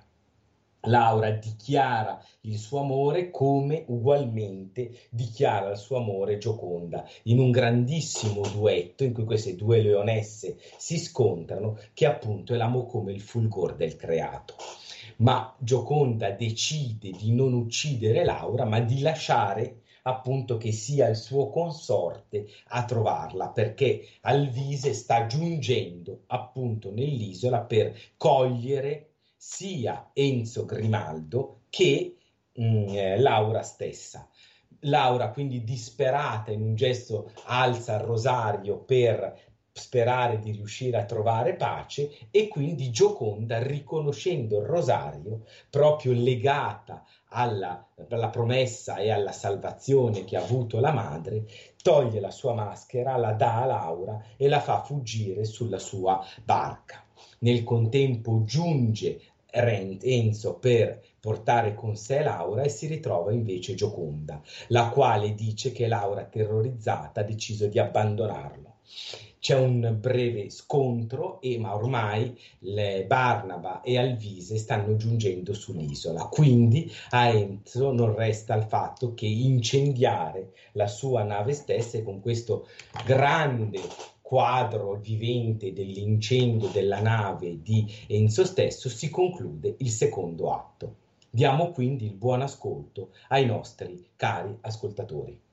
Laura dichiara il suo amore come ugualmente dichiara il suo amore Gioconda in un grandissimo duetto in cui queste due leonesse si scontrano che appunto è l'amo come il fulgor del creato ma Gioconda decide di non uccidere Laura, ma di lasciare appunto che sia il suo consorte a trovarla, perché Alvise sta giungendo appunto nell'isola per cogliere sia Enzo Grimaldo che mh, mm, eh, Laura stessa. Laura quindi disperata in un gesto alza il rosario per sperare di riuscire a trovare pace e quindi Gioconda, riconoscendo il rosario, proprio legata alla, alla, promessa e alla salvazione che ha avuto la madre, toglie la sua maschera, la dà a Laura e la fa fuggire sulla sua barca. Nel contempo giunge Enzo per portare con sé Laura e si ritrova invece Gioconda, la quale dice che Laura, terrorizzata, ha deciso di abbandonarlo c'è un breve scontro e ma ormai Barnaba e Alvise stanno giungendo sull'isola. Quindi a Enzo non resta il fatto che incendiare la sua nave stessa e con questo grande quadro vivente dell'incendio della nave di Enzo stesso si conclude il secondo atto. Diamo quindi il buon ascolto ai nostri cari ascoltatori.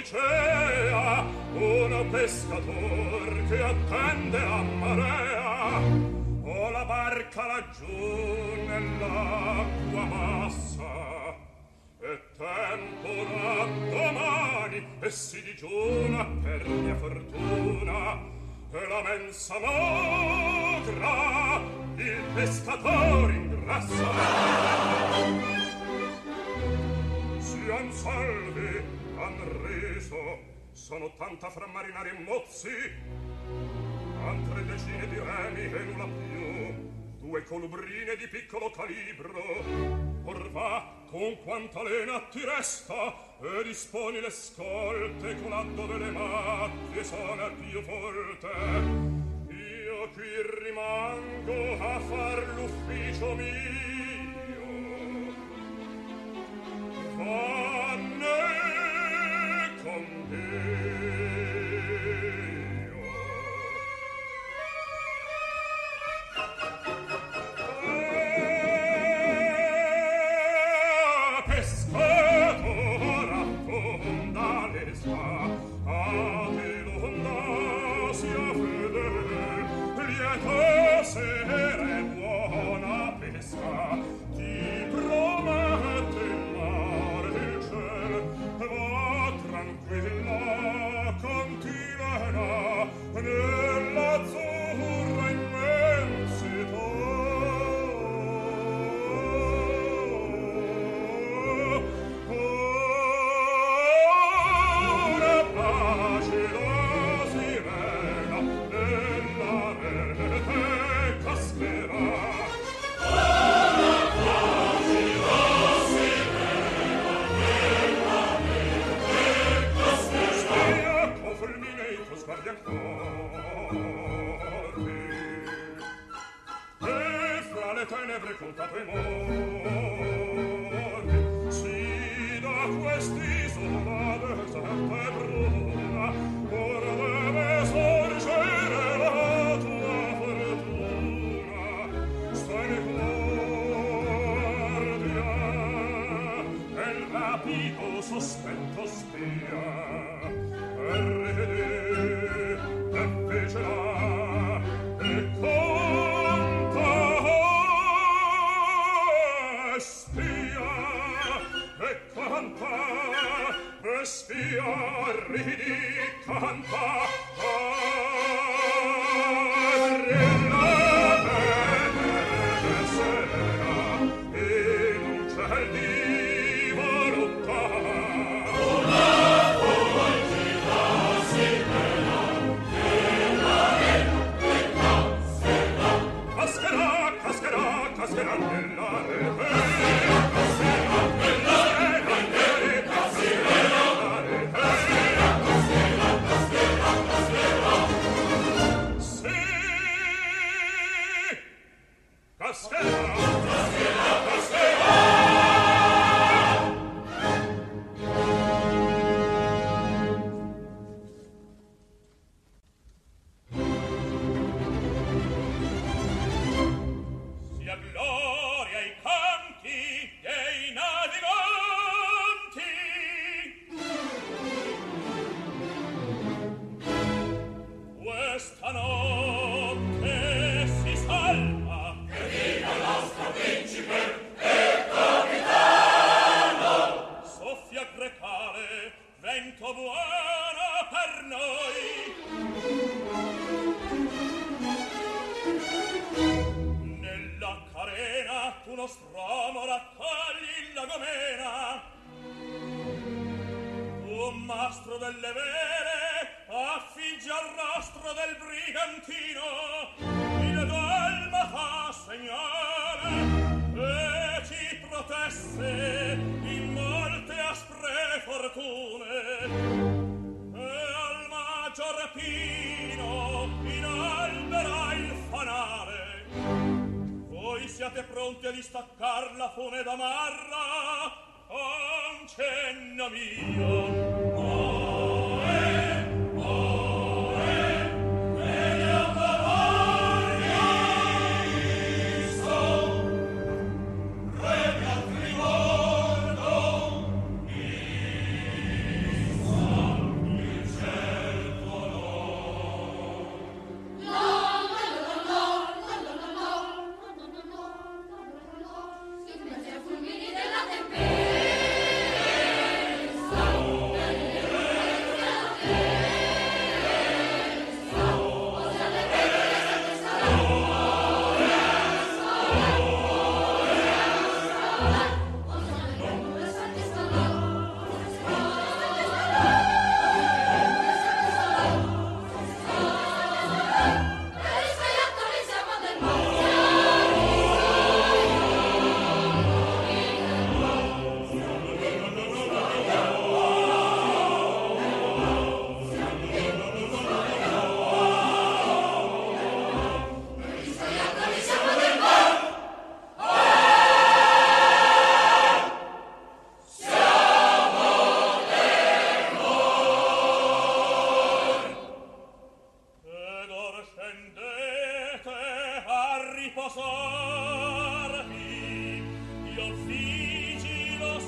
Licea, uno pescator che attende a marea, o la barca laggiù nell'acqua massa, e tempora domani, e si digiuna per mia fortuna, e la mensa logra, il pescatore ingrassa. Sian salvi, han reso sono tanta fra marinari e mozzi. Altre decine di remi e nulla più. Due colubrine di piccolo calibro. Or va con quanta lena ti resta e disponi le scolte con atto delle macchie sana più forte. Io qui rimango a far l'ufficio mio. Vanne von dir.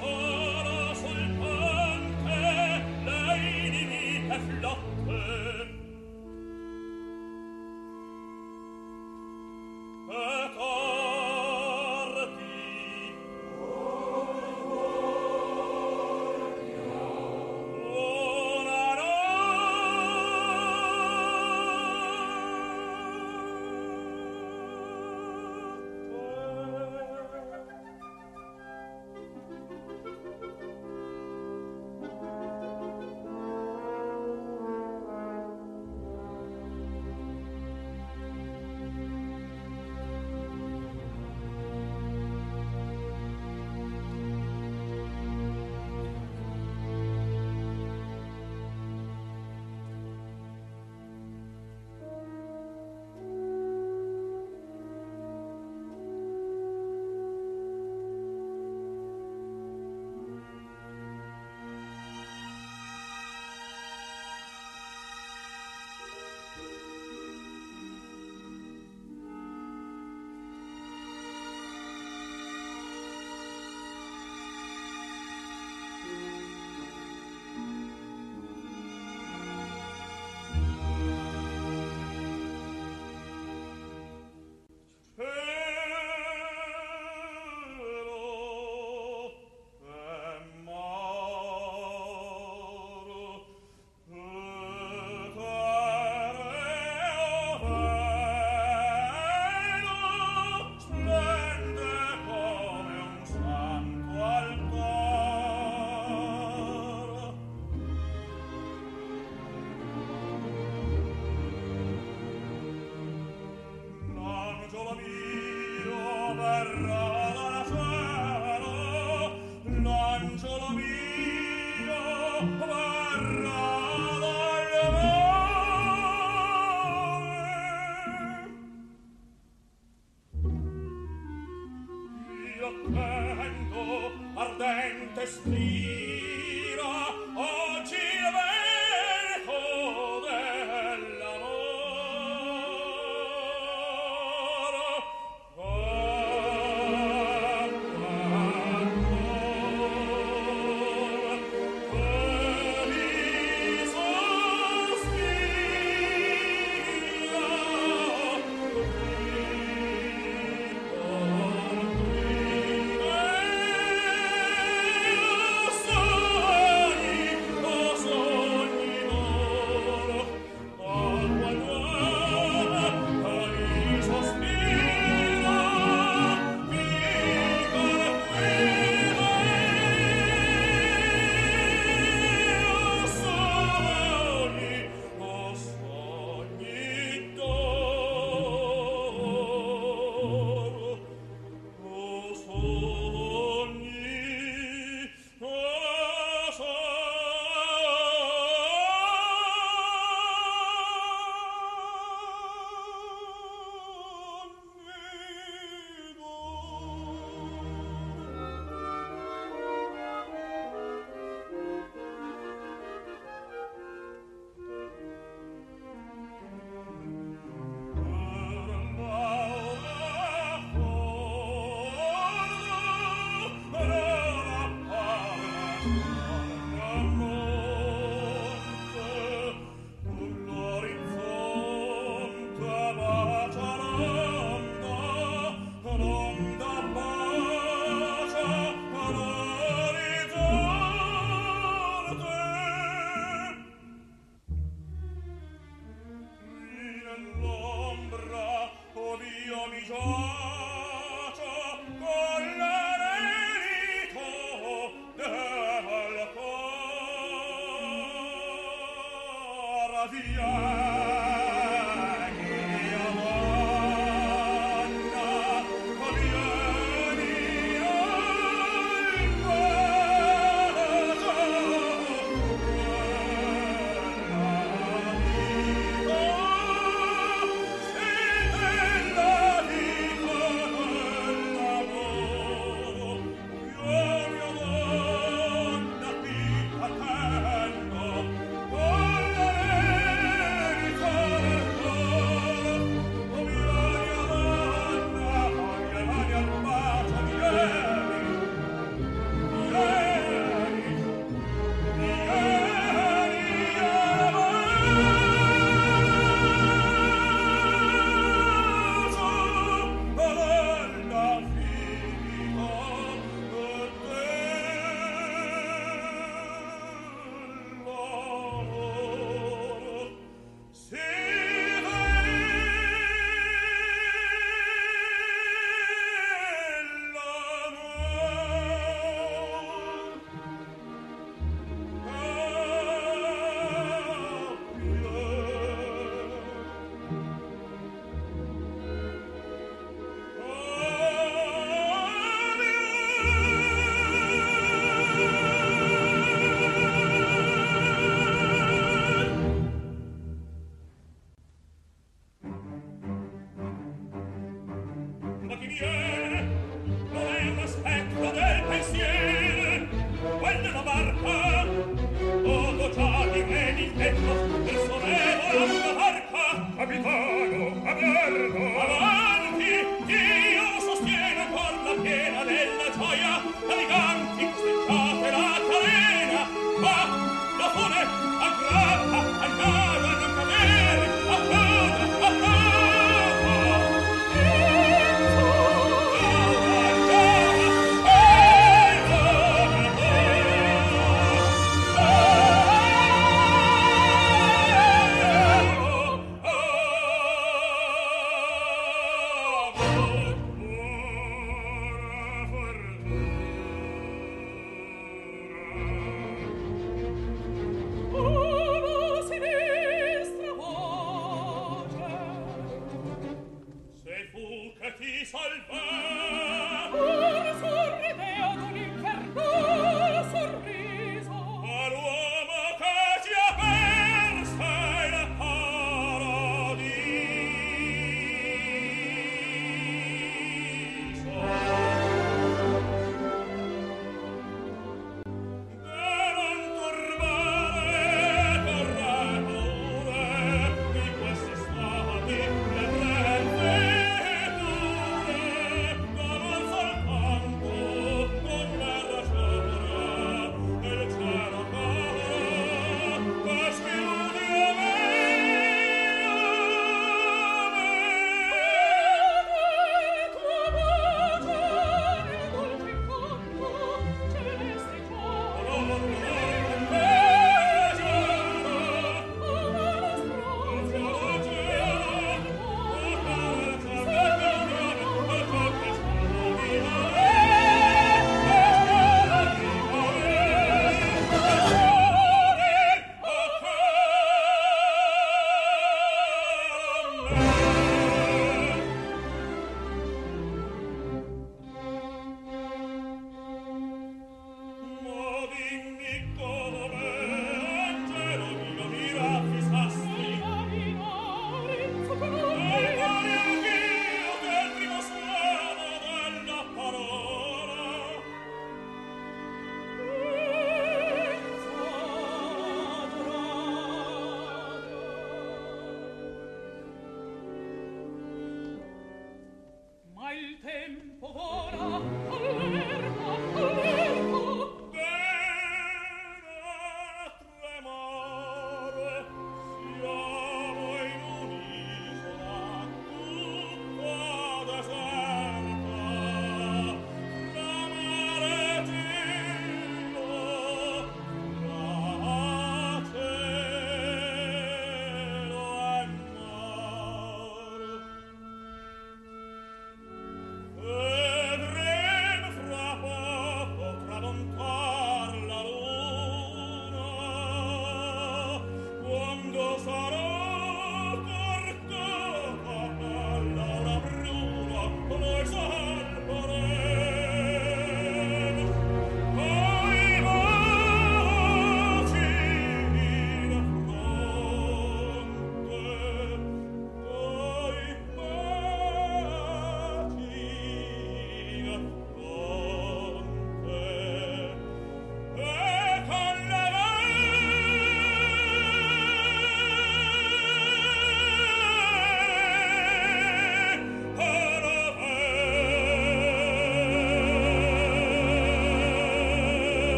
Io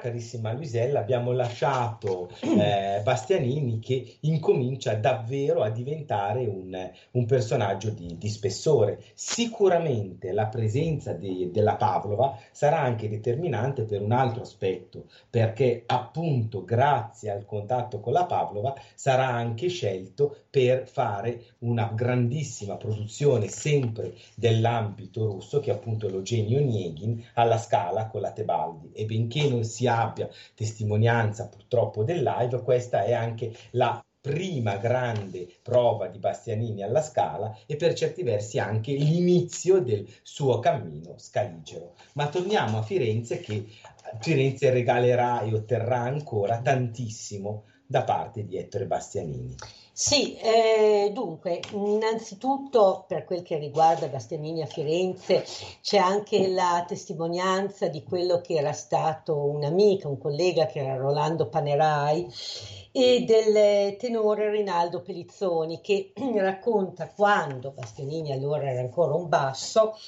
carissima Luisella, abbiamo lasciato eh, Bastianini che incomincia davvero a diventare un, un personaggio di, di, spessore. Sicuramente la presenza di, della Pavlova sarà anche determinante per un altro aspetto, perché appunto grazie al contatto con la Pavlova sarà anche scelto per fare una grandissima produzione sempre dell'ambito russo, che è appunto l'Eugenio Nieghin alla scala con la Tebaldi. E benché non sia abbia testimonianza purtroppo del live, questa è anche la prima grande prova di Bastianini alla Scala e per certi versi anche l'inizio del suo cammino scaligero. Ma torniamo a Firenze che Firenze regalerà e otterrà ancora tantissimo da parte di Ettore Bastianini.
Sì, eh, dunque, innanzitutto per quel che riguarda Bastianini a Firenze c'è anche la testimonianza di quello che era stato un amico, un collega che era Rolando Panerai e del tenore Rinaldo Pelizzoni che racconta quando Bastianini allora era ancora un basso,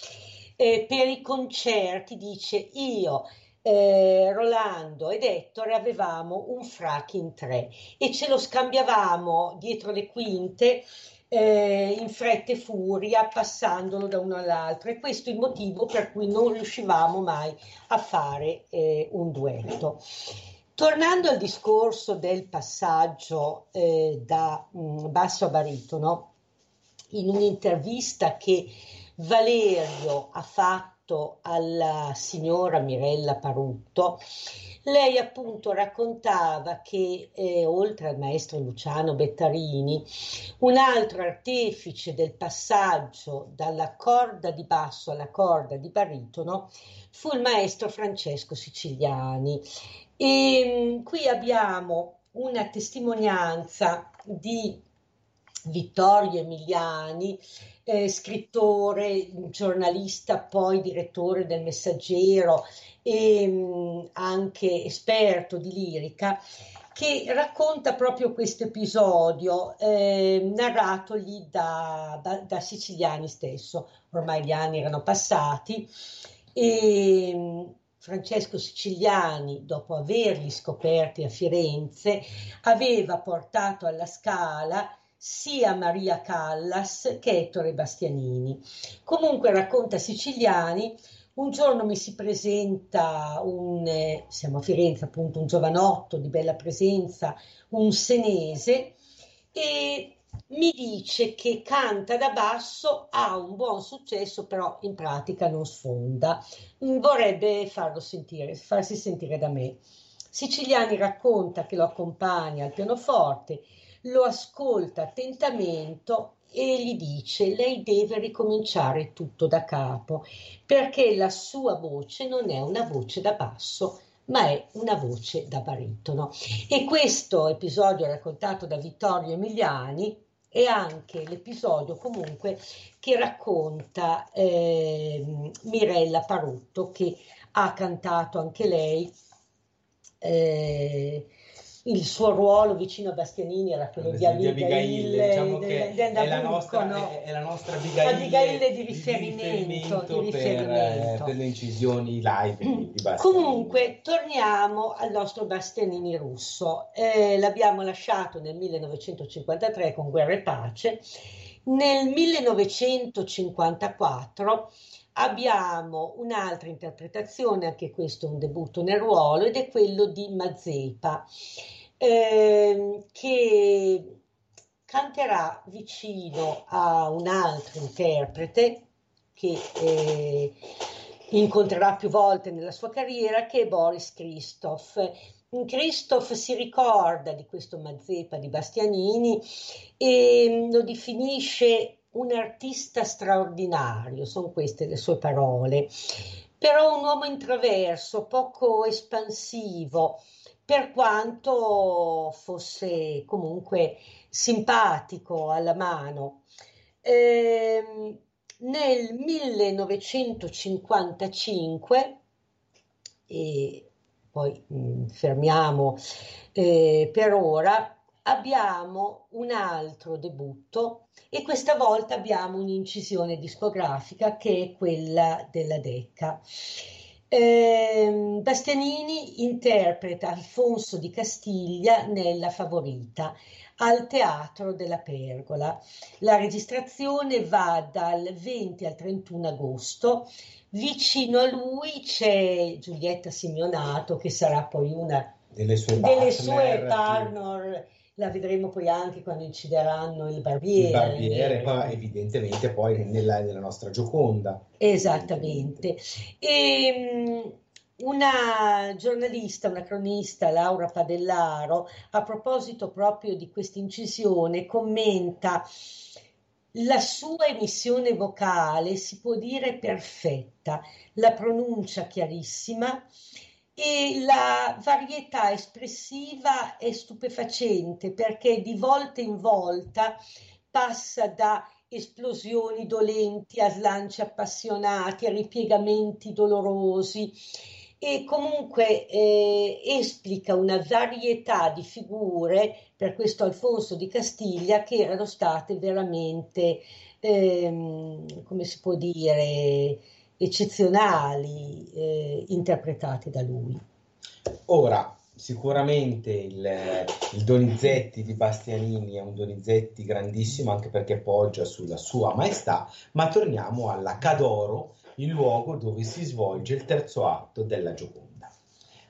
eh, per i concerti dice io eh, Rolando ed Ettore avevamo un frac in tre e ce lo scambiavamo dietro le quinte eh, in fretta e furia passandolo da uno all'altro e questo è il motivo per cui non riuscivamo mai a fare eh, un duetto. Tornando al discorso del passaggio eh, da mh, mm, basso a baritono, in un'intervista che Valerio ha fatto fatto alla signora Mirella Parutto, lei appunto raccontava che eh, oltre al maestro Luciano Bettarini, un altro artefice del passaggio dalla corda di basso alla corda di baritono fu il maestro Francesco Siciliani. E mm, qui abbiamo una testimonianza di Vittorio Emiliani eh, scrittore, giornalista, poi direttore del Messaggero e mh, mm, anche esperto di lirica, che racconta proprio questo episodio eh, narratogli da, da, da, Siciliani stesso. Ormai gli anni erano passati e mm, Francesco Siciliani, dopo averli scoperti a Firenze, aveva portato alla Scala sia Maria Callas che Ettore Bastianini. Comunque racconta Siciliani, un giorno mi si presenta un, eh, siamo a Firenze appunto, un giovanotto di bella presenza, un senese, e mi dice che canta da basso, ha un buon successo, però in pratica non sfonda. Vorrebbe farlo sentire, farsi sentire da me. Siciliani racconta che lo accompagna al pianoforte lo ascolta attentamente e gli dice lei deve ricominciare tutto da capo perché la sua voce non è una voce da basso ma è una voce da baritono e questo episodio raccontato da Vittorio Emiliani è anche l'episodio comunque che racconta eh, Mirella Parutto che ha cantato anche lei eh, il suo ruolo vicino a Bastianini era quello di, Abigail, di Abigail diciamo
de, è, la nostra, no? è, è, la nostra Abigail,
Abigail di riferimento, di riferimento, di riferimento.
Per, per, le incisioni live di, di
Comunque torniamo al nostro Bastianini russo eh, l'abbiamo lasciato nel 1953 con Guerra e Pace nel 1954 abbiamo un'altra interpretazione, anche questo è un debutto nel ruolo, ed è quello di Mazzepa, eh, che canterà vicino a un altro interprete che eh, incontrerà più volte nella sua carriera, che è Boris Christoph. Christoph si ricorda di questo Mazzepa di Bastianini e lo definisce un artista straordinario, sono queste le sue parole, però un uomo introverso, poco espansivo, per quanto fosse comunque simpatico alla mano. Eh, nel 1955, e poi mh, mm, fermiamo eh, per ora, abbiamo un altro debutto e questa volta abbiamo un'incisione discografica che è quella della Decca. Eh, Bastianini interpreta Alfonso di Castiglia nella Favorita al Teatro della Pergola. La registrazione va dal 20 al 31 agosto. Vicino a lui c'è Giulietta Simeonato, che sarà poi una
delle sue
partner, delle sue partner la vedremo poi anche quando incideranno il barbiere.
Il barbiere, ma evidentemente poi nella, nella nostra Gioconda.
Esattamente. E, ehm, una giornalista, una cronista, Laura Padellaro, a proposito proprio di questa incisione, commenta la sua emissione vocale si può dire perfetta, la pronuncia chiarissima e la varietà espressiva è stupefacente perché di volta in volta passa da esplosioni dolenti a slanci appassionati, a ripiegamenti dolorosi e comunque eh, esplica una varietà di figure per questo Alfonso di Castiglia che erano state veramente, ehm, come si può dire, eccezionali eh, interpretate da lui.
Ora, sicuramente il, il, Donizetti di Bastianini è un Donizetti grandissimo anche perché poggia sulla sua maestà, ma torniamo alla Cadoro, il luogo dove si svolge il terzo atto della Gioconda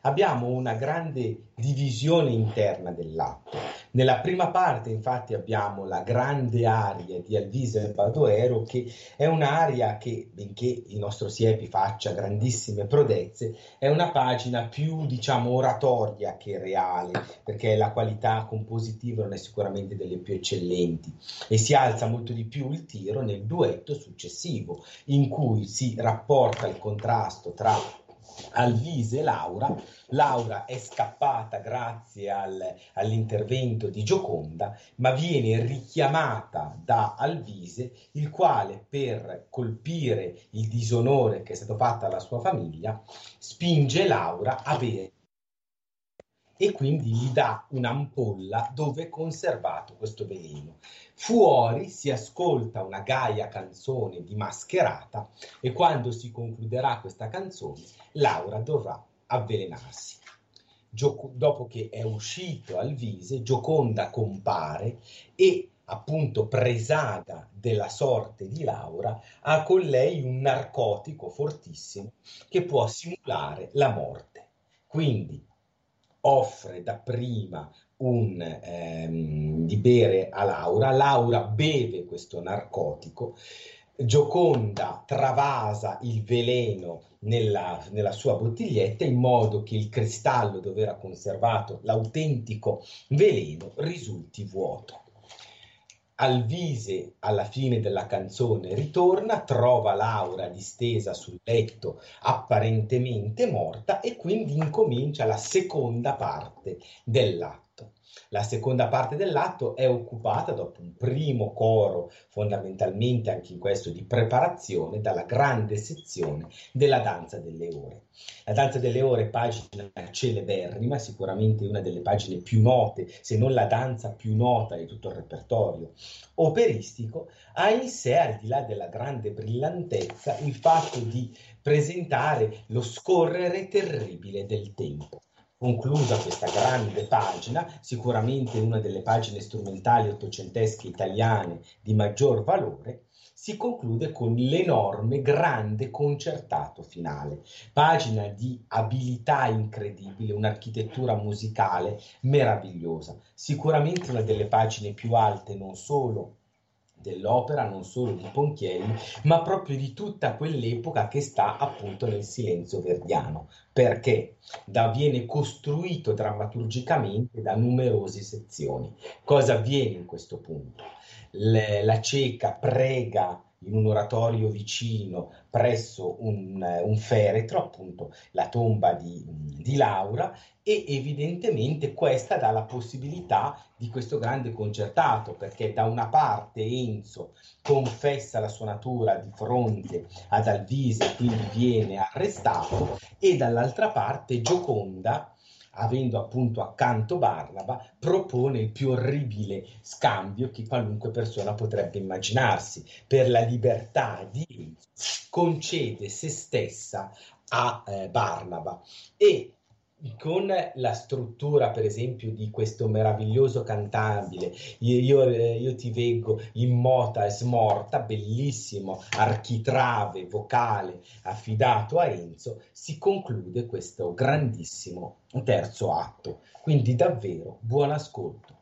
abbiamo una grande divisione interna dell'atto. Nella prima parte, infatti, abbiamo la grande aria di Alvise e Badoero, che è un'aria che, benché il nostro Siepi faccia grandissime prodezze, è una pagina più, diciamo, oratoria che reale, perché la qualità compositiva non è sicuramente delle più eccellenti e si alza molto di più il tiro nel duetto successivo, in cui si rapporta il contrasto tra Alvise Laura. Laura è scappata grazie al, all'intervento di Gioconda, ma viene richiamata da Alvise, il quale per colpire il disonore che è stato fatto alla sua famiglia, spinge Laura a bere e quindi gli dà un'ampolla dove è conservato questo veleno. Fuori si ascolta una gaia canzone di mascherata e quando si concluderà questa canzone Laura dovrà avvelenarsi. Gio- dopo che è uscito al Vise, Gioconda compare e appunto presada della sorte di Laura, ha con lei un narcotico fortissimo che può simulare la morte. Quindi offre dapprima un, ehm, di bere a Laura, Laura beve questo narcotico, Gioconda travasa il veleno nella, nella, sua bottiglietta in modo che il cristallo dove era conservato l'autentico veleno risulti vuoto. Alvise alla fine della canzone ritorna, trova Laura distesa sul letto apparentemente morta e quindi incomincia la seconda parte dell'atto. La seconda parte dell'atto è occupata dopo un primo coro, fondamentalmente anche in questo di preparazione, dalla grande sezione della danza delle ore. La danza delle ore, pagina celeberrima, sicuramente una delle pagine più note, se non la danza più nota di tutto il repertorio operistico, ha in sé, al di là della grande brillantezza, il fatto di presentare lo scorrere terribile del tempo. Conclusa questa grande pagina, sicuramente una delle pagine strumentali ottocentesche italiane di maggior valore, si conclude con l'enorme, grande concertato finale. Pagina di abilità incredibile, un'architettura musicale meravigliosa. Sicuramente una delle pagine più alte non solo dell'opera, non solo di Ponchielli, ma proprio di tutta quell'epoca che sta appunto nel silenzio verdiano, perché da, viene costruito drammaturgicamente da numerose sezioni. Cosa avviene in questo punto? Le, la cieca prega in un oratorio vicino presso un, un feretro, appunto la tomba di, di, Laura, e evidentemente questa dà la possibilità di questo grande concertato, perché da una parte Enzo confessa la sua natura di fronte ad Alvise, quindi viene arrestato, e dall'altra parte Gioconda avendo appunto accanto Barnaba, propone il più orribile scambio che qualunque persona potrebbe immaginarsi. Per la libertà di concede se stessa a eh, Barnaba e con la struttura, per esempio, di questo meraviglioso cantabile, io, io, eh, io, ti vengo in mota e smorta, bellissimo architrave vocale affidato a Enzo, si conclude questo grandissimo terzo atto. Quindi davvero buon ascolto.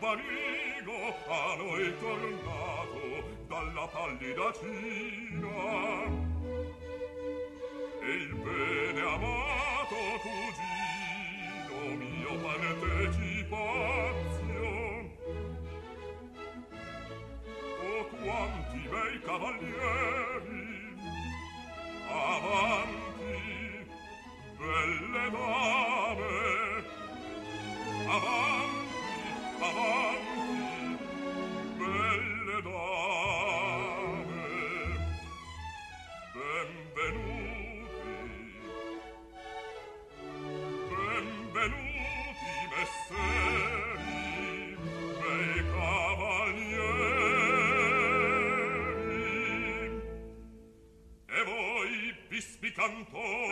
albarigo a noi tornato dalla pallida Cina. canto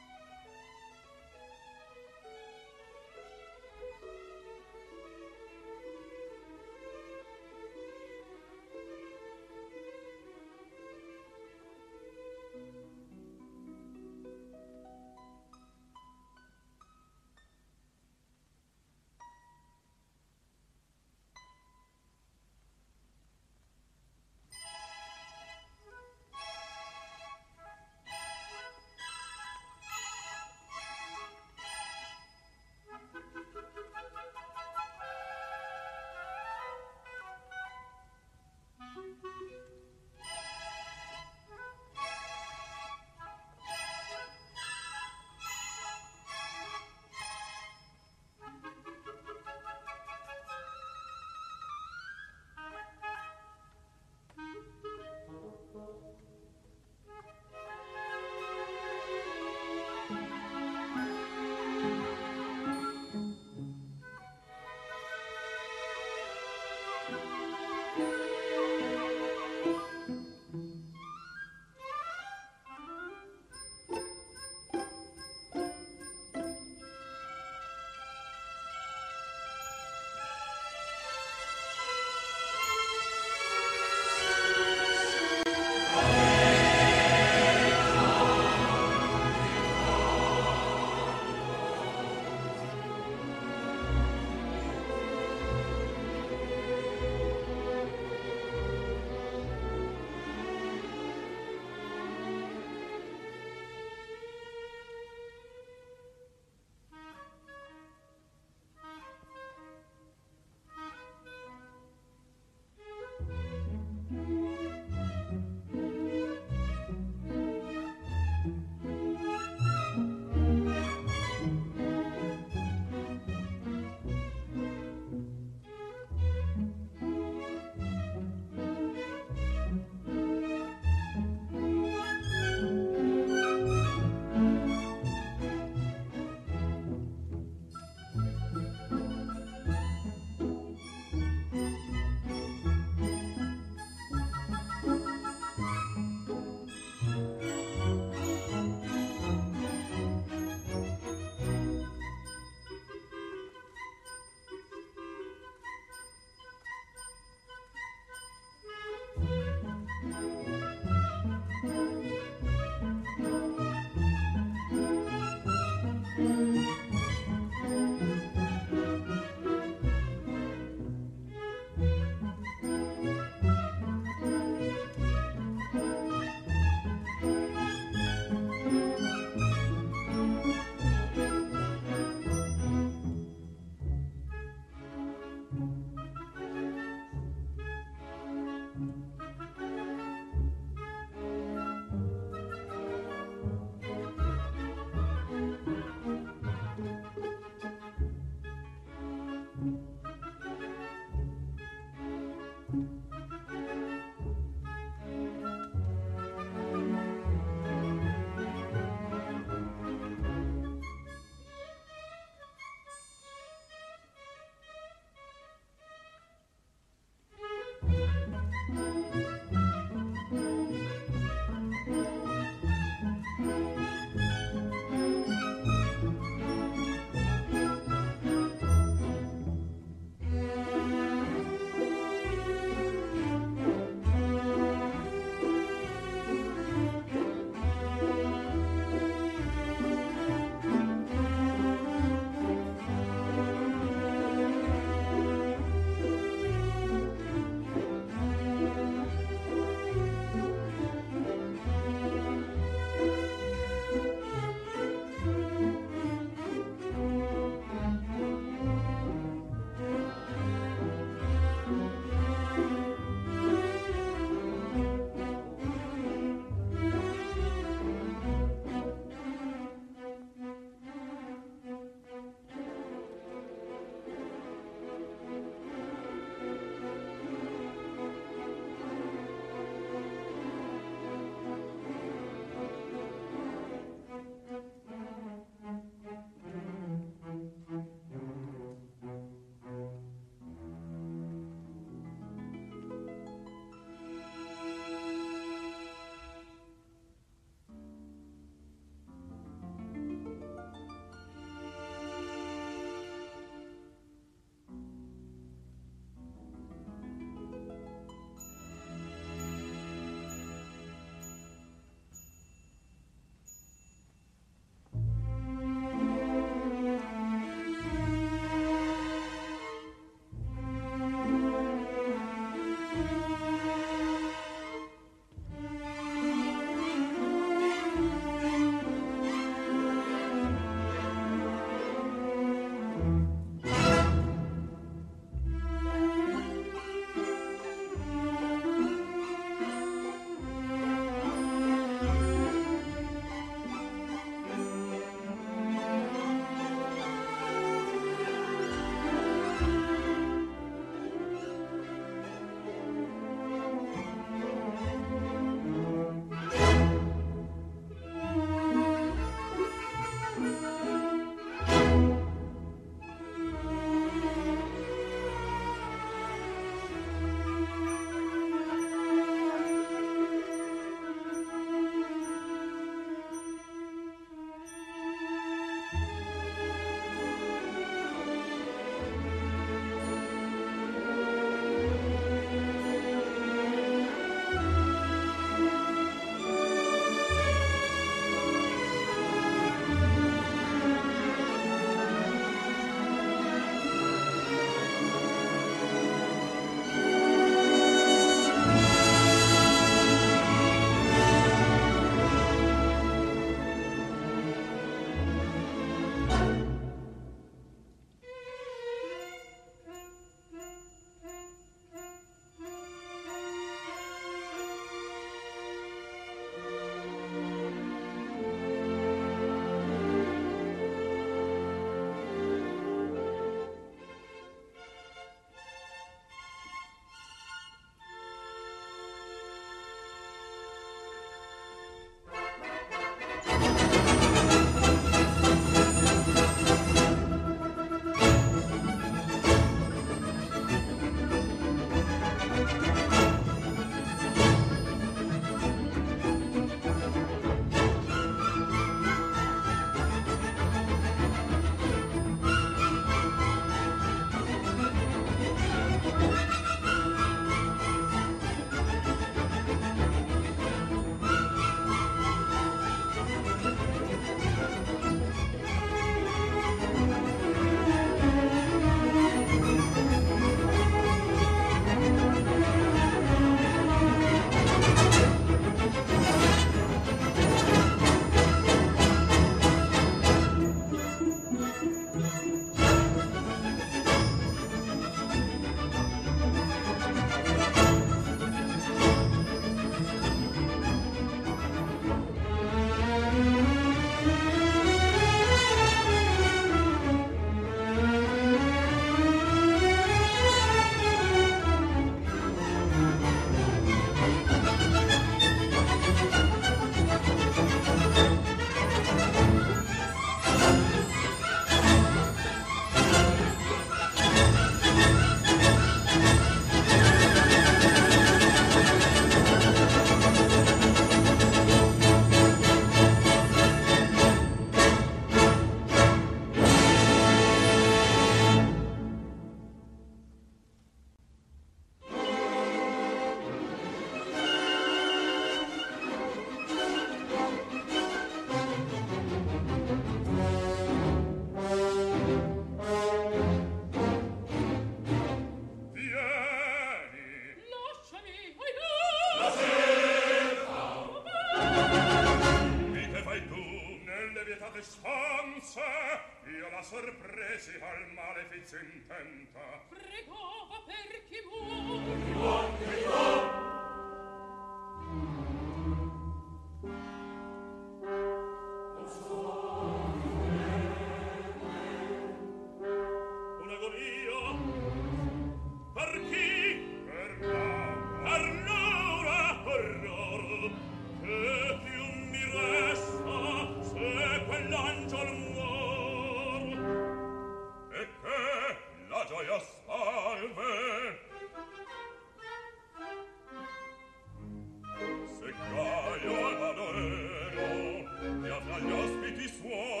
ね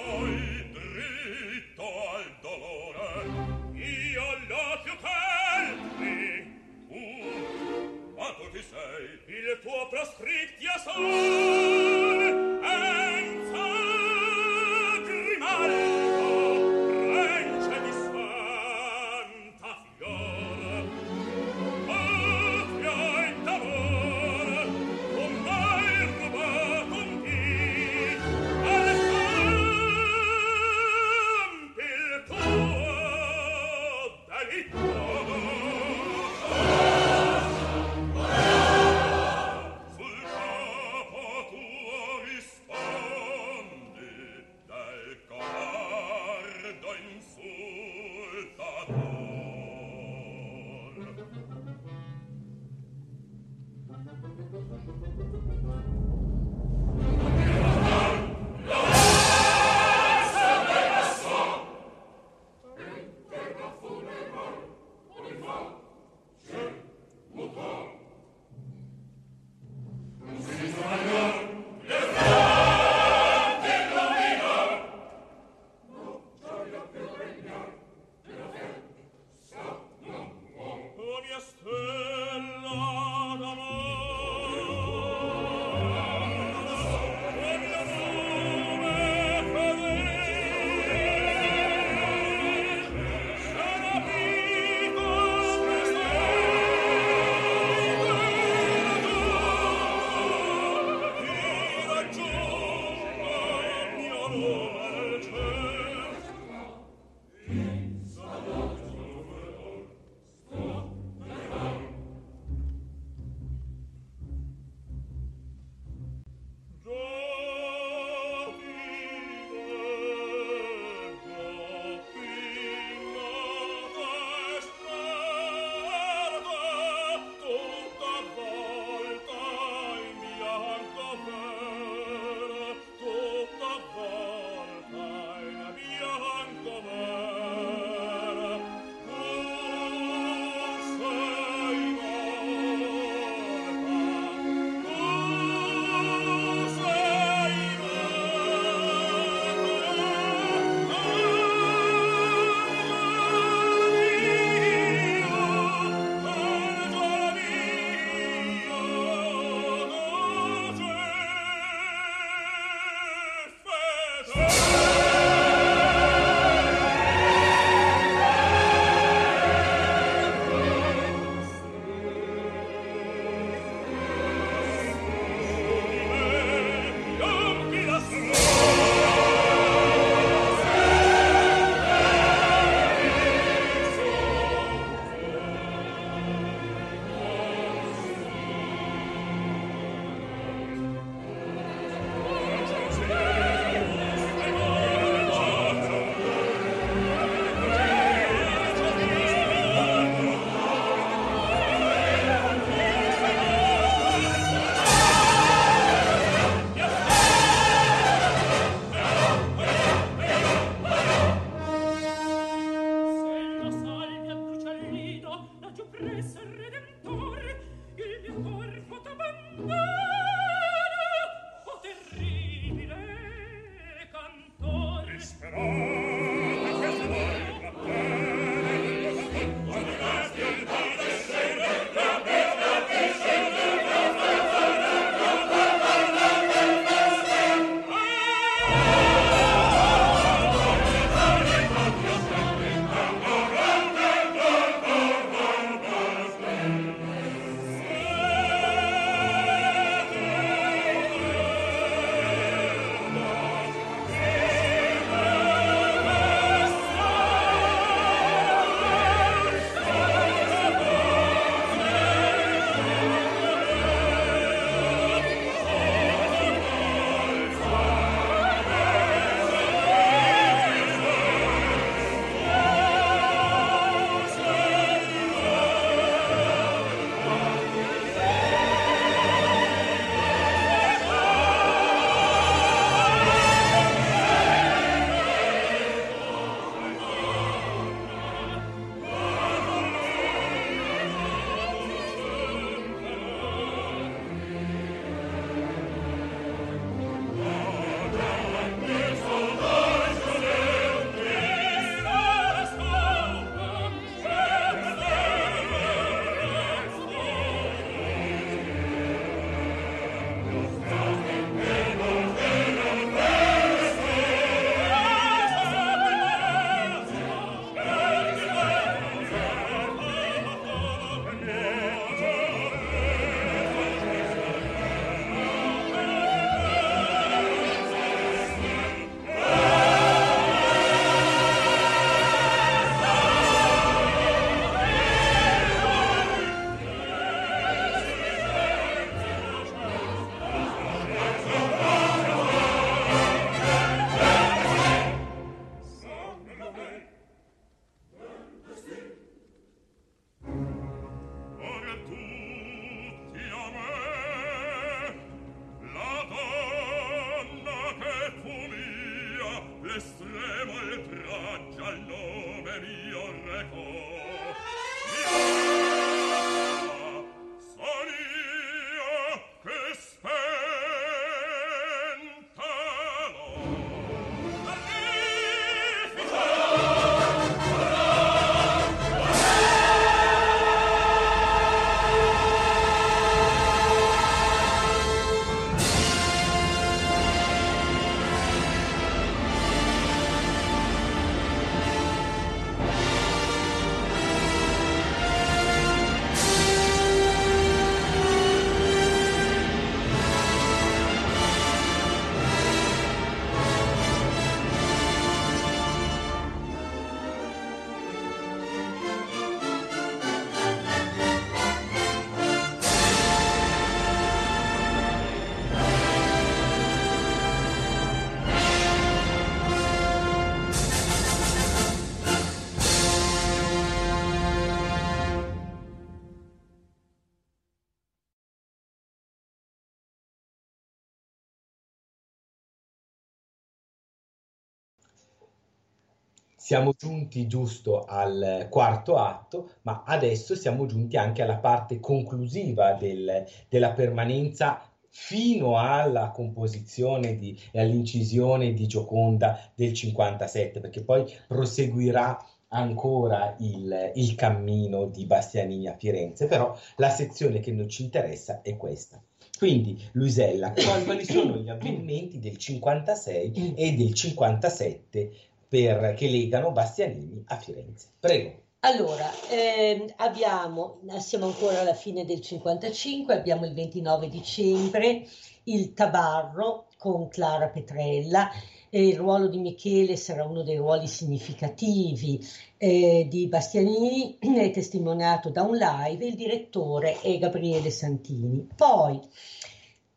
Siamo giunti giusto al quarto atto, ma adesso siamo giunti anche alla parte conclusiva del, della permanenza fino alla composizione e all'incisione di Gioconda del 57, perché poi proseguirà ancora il, il, cammino di Bastianini a Firenze, però la sezione che non ci interessa è questa. Quindi, Luisella, quali sono gli avvenimenti del 56 e del 57 per, che legano Bastianini a Firenze. Prego.
Allora, ehm, abbiamo, siamo ancora alla fine del 55, abbiamo il 29 dicembre, il Tabarro con Clara Petrella, e il ruolo di Michele sarà uno dei ruoli significativi eh, di Bastianini, è testimoniato da un live, il direttore è Gabriele Santini. Poi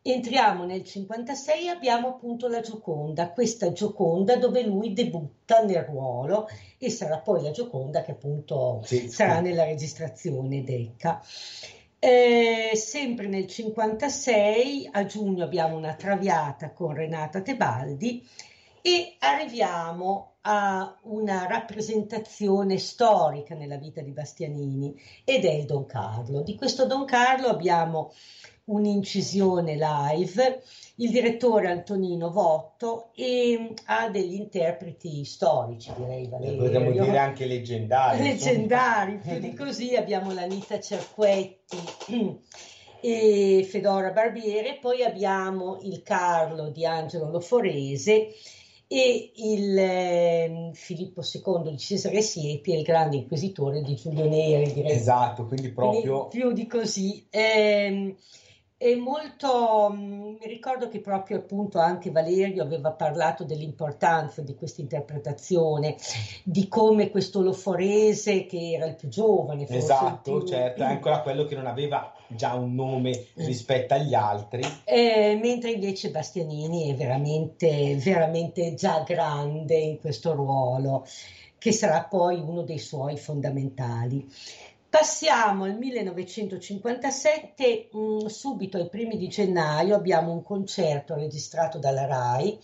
Entriamo nel 56 e abbiamo appunto la Gioconda, questa Gioconda dove lui debutta nel ruolo e sarà poi la Gioconda che appunto sì, sarà sì. nella registrazione Decca. Eh, sempre nel 56 a giugno abbiamo una traviata con Renata Tebaldi e arriviamo a una rappresentazione storica nella vita di Bastianini ed è il Don Carlo. Di questo Don Carlo abbiamo un'incisione live, il direttore Antonino Votto e ha degli interpreti storici, direi Valerio.
Potremmo dire anche leggendari.
Leggendari, più di così abbiamo l'Anita Cerquetti e Fedora Barbiere, poi abbiamo il Carlo di Angelo Loforese e il eh, Filippo II di Cesare Siepi è il grande inquisitore di Giulio Neri. Direi.
Esatto, quindi proprio...
Quindi più di così. Eh, è molto, mm, mi ricordo che proprio appunto anche Valerio aveva parlato dell'importanza di questa interpretazione, di come questo Loforese che era il più giovane.
Esatto, più... certo, è ancora quello che non aveva già un nome rispetto agli altri.
Eh, mentre invece Bastianini è veramente, veramente già grande in questo ruolo, che sarà poi uno dei suoi fondamentali. Passiamo al 1957, mh, mm, subito ai primi di gennaio abbiamo un concerto registrato dalla RAI,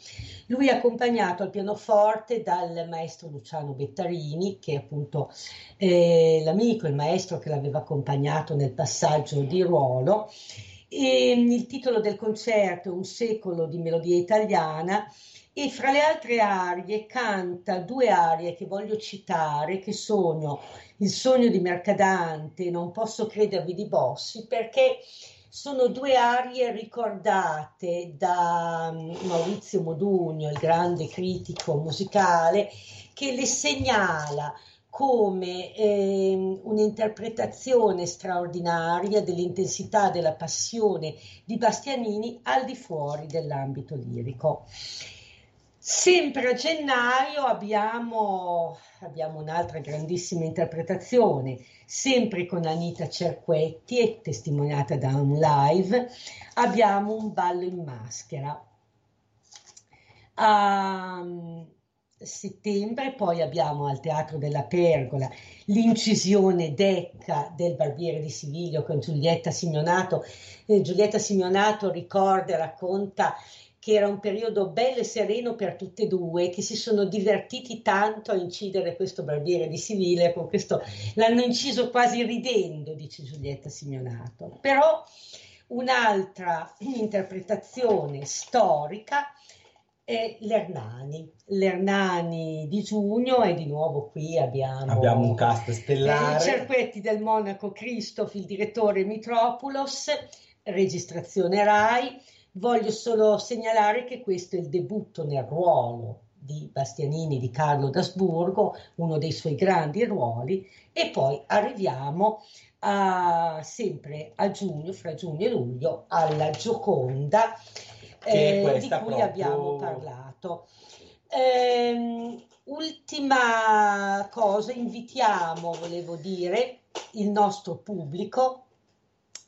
lui è accompagnato al pianoforte dal maestro Luciano Bettarini, che è appunto eh, l'amico, il maestro che l'aveva accompagnato nel passaggio di ruolo. E, mm, il titolo del concerto è Un secolo di melodia italiana e fra le altre arie canta due arie che voglio citare, che sono Il sogno di Mercadante, Non posso credervi di Bossi, perché sono due arie ricordate da mm, Maurizio Modugno, il grande critico musicale, che le segnala come eh, un'interpretazione straordinaria dell'intensità della passione di Bastianini al di fuori dell'ambito lirico. Sempre a gennaio abbiamo, abbiamo, un'altra grandissima interpretazione, sempre con Anita Cerquetti e testimoniata da un live, abbiamo un ballo in maschera. A settembre poi abbiamo al Teatro della Pergola l'incisione Decca del Barbiere di Siviglio con Giulietta Simeonato. Eh, Giulietta Simeonato ricorda e racconta che era un periodo bello e sereno per tutte e due, che si sono divertiti tanto a incidere questo barbiere di Sivile, con questo l'hanno inciso quasi ridendo, dice Giulietta Simeonato. Però un'altra interpretazione storica è l'Ernani, l'Ernani di giugno e di nuovo qui abbiamo,
abbiamo un cast stellare.
I Cerquetti del Monaco, Christoph, il direttore Mitropoulos, registrazione RAI, Voglio solo segnalare che questo è il debutto nel ruolo di Bastianini di Carlo d'Asburgo, uno dei suoi grandi ruoli, e poi arriviamo a, sempre a giugno, fra giugno e luglio, alla Gioconda, eh, di cui proprio... abbiamo parlato. Eh, ultima cosa, invitiamo, volevo dire, il nostro pubblico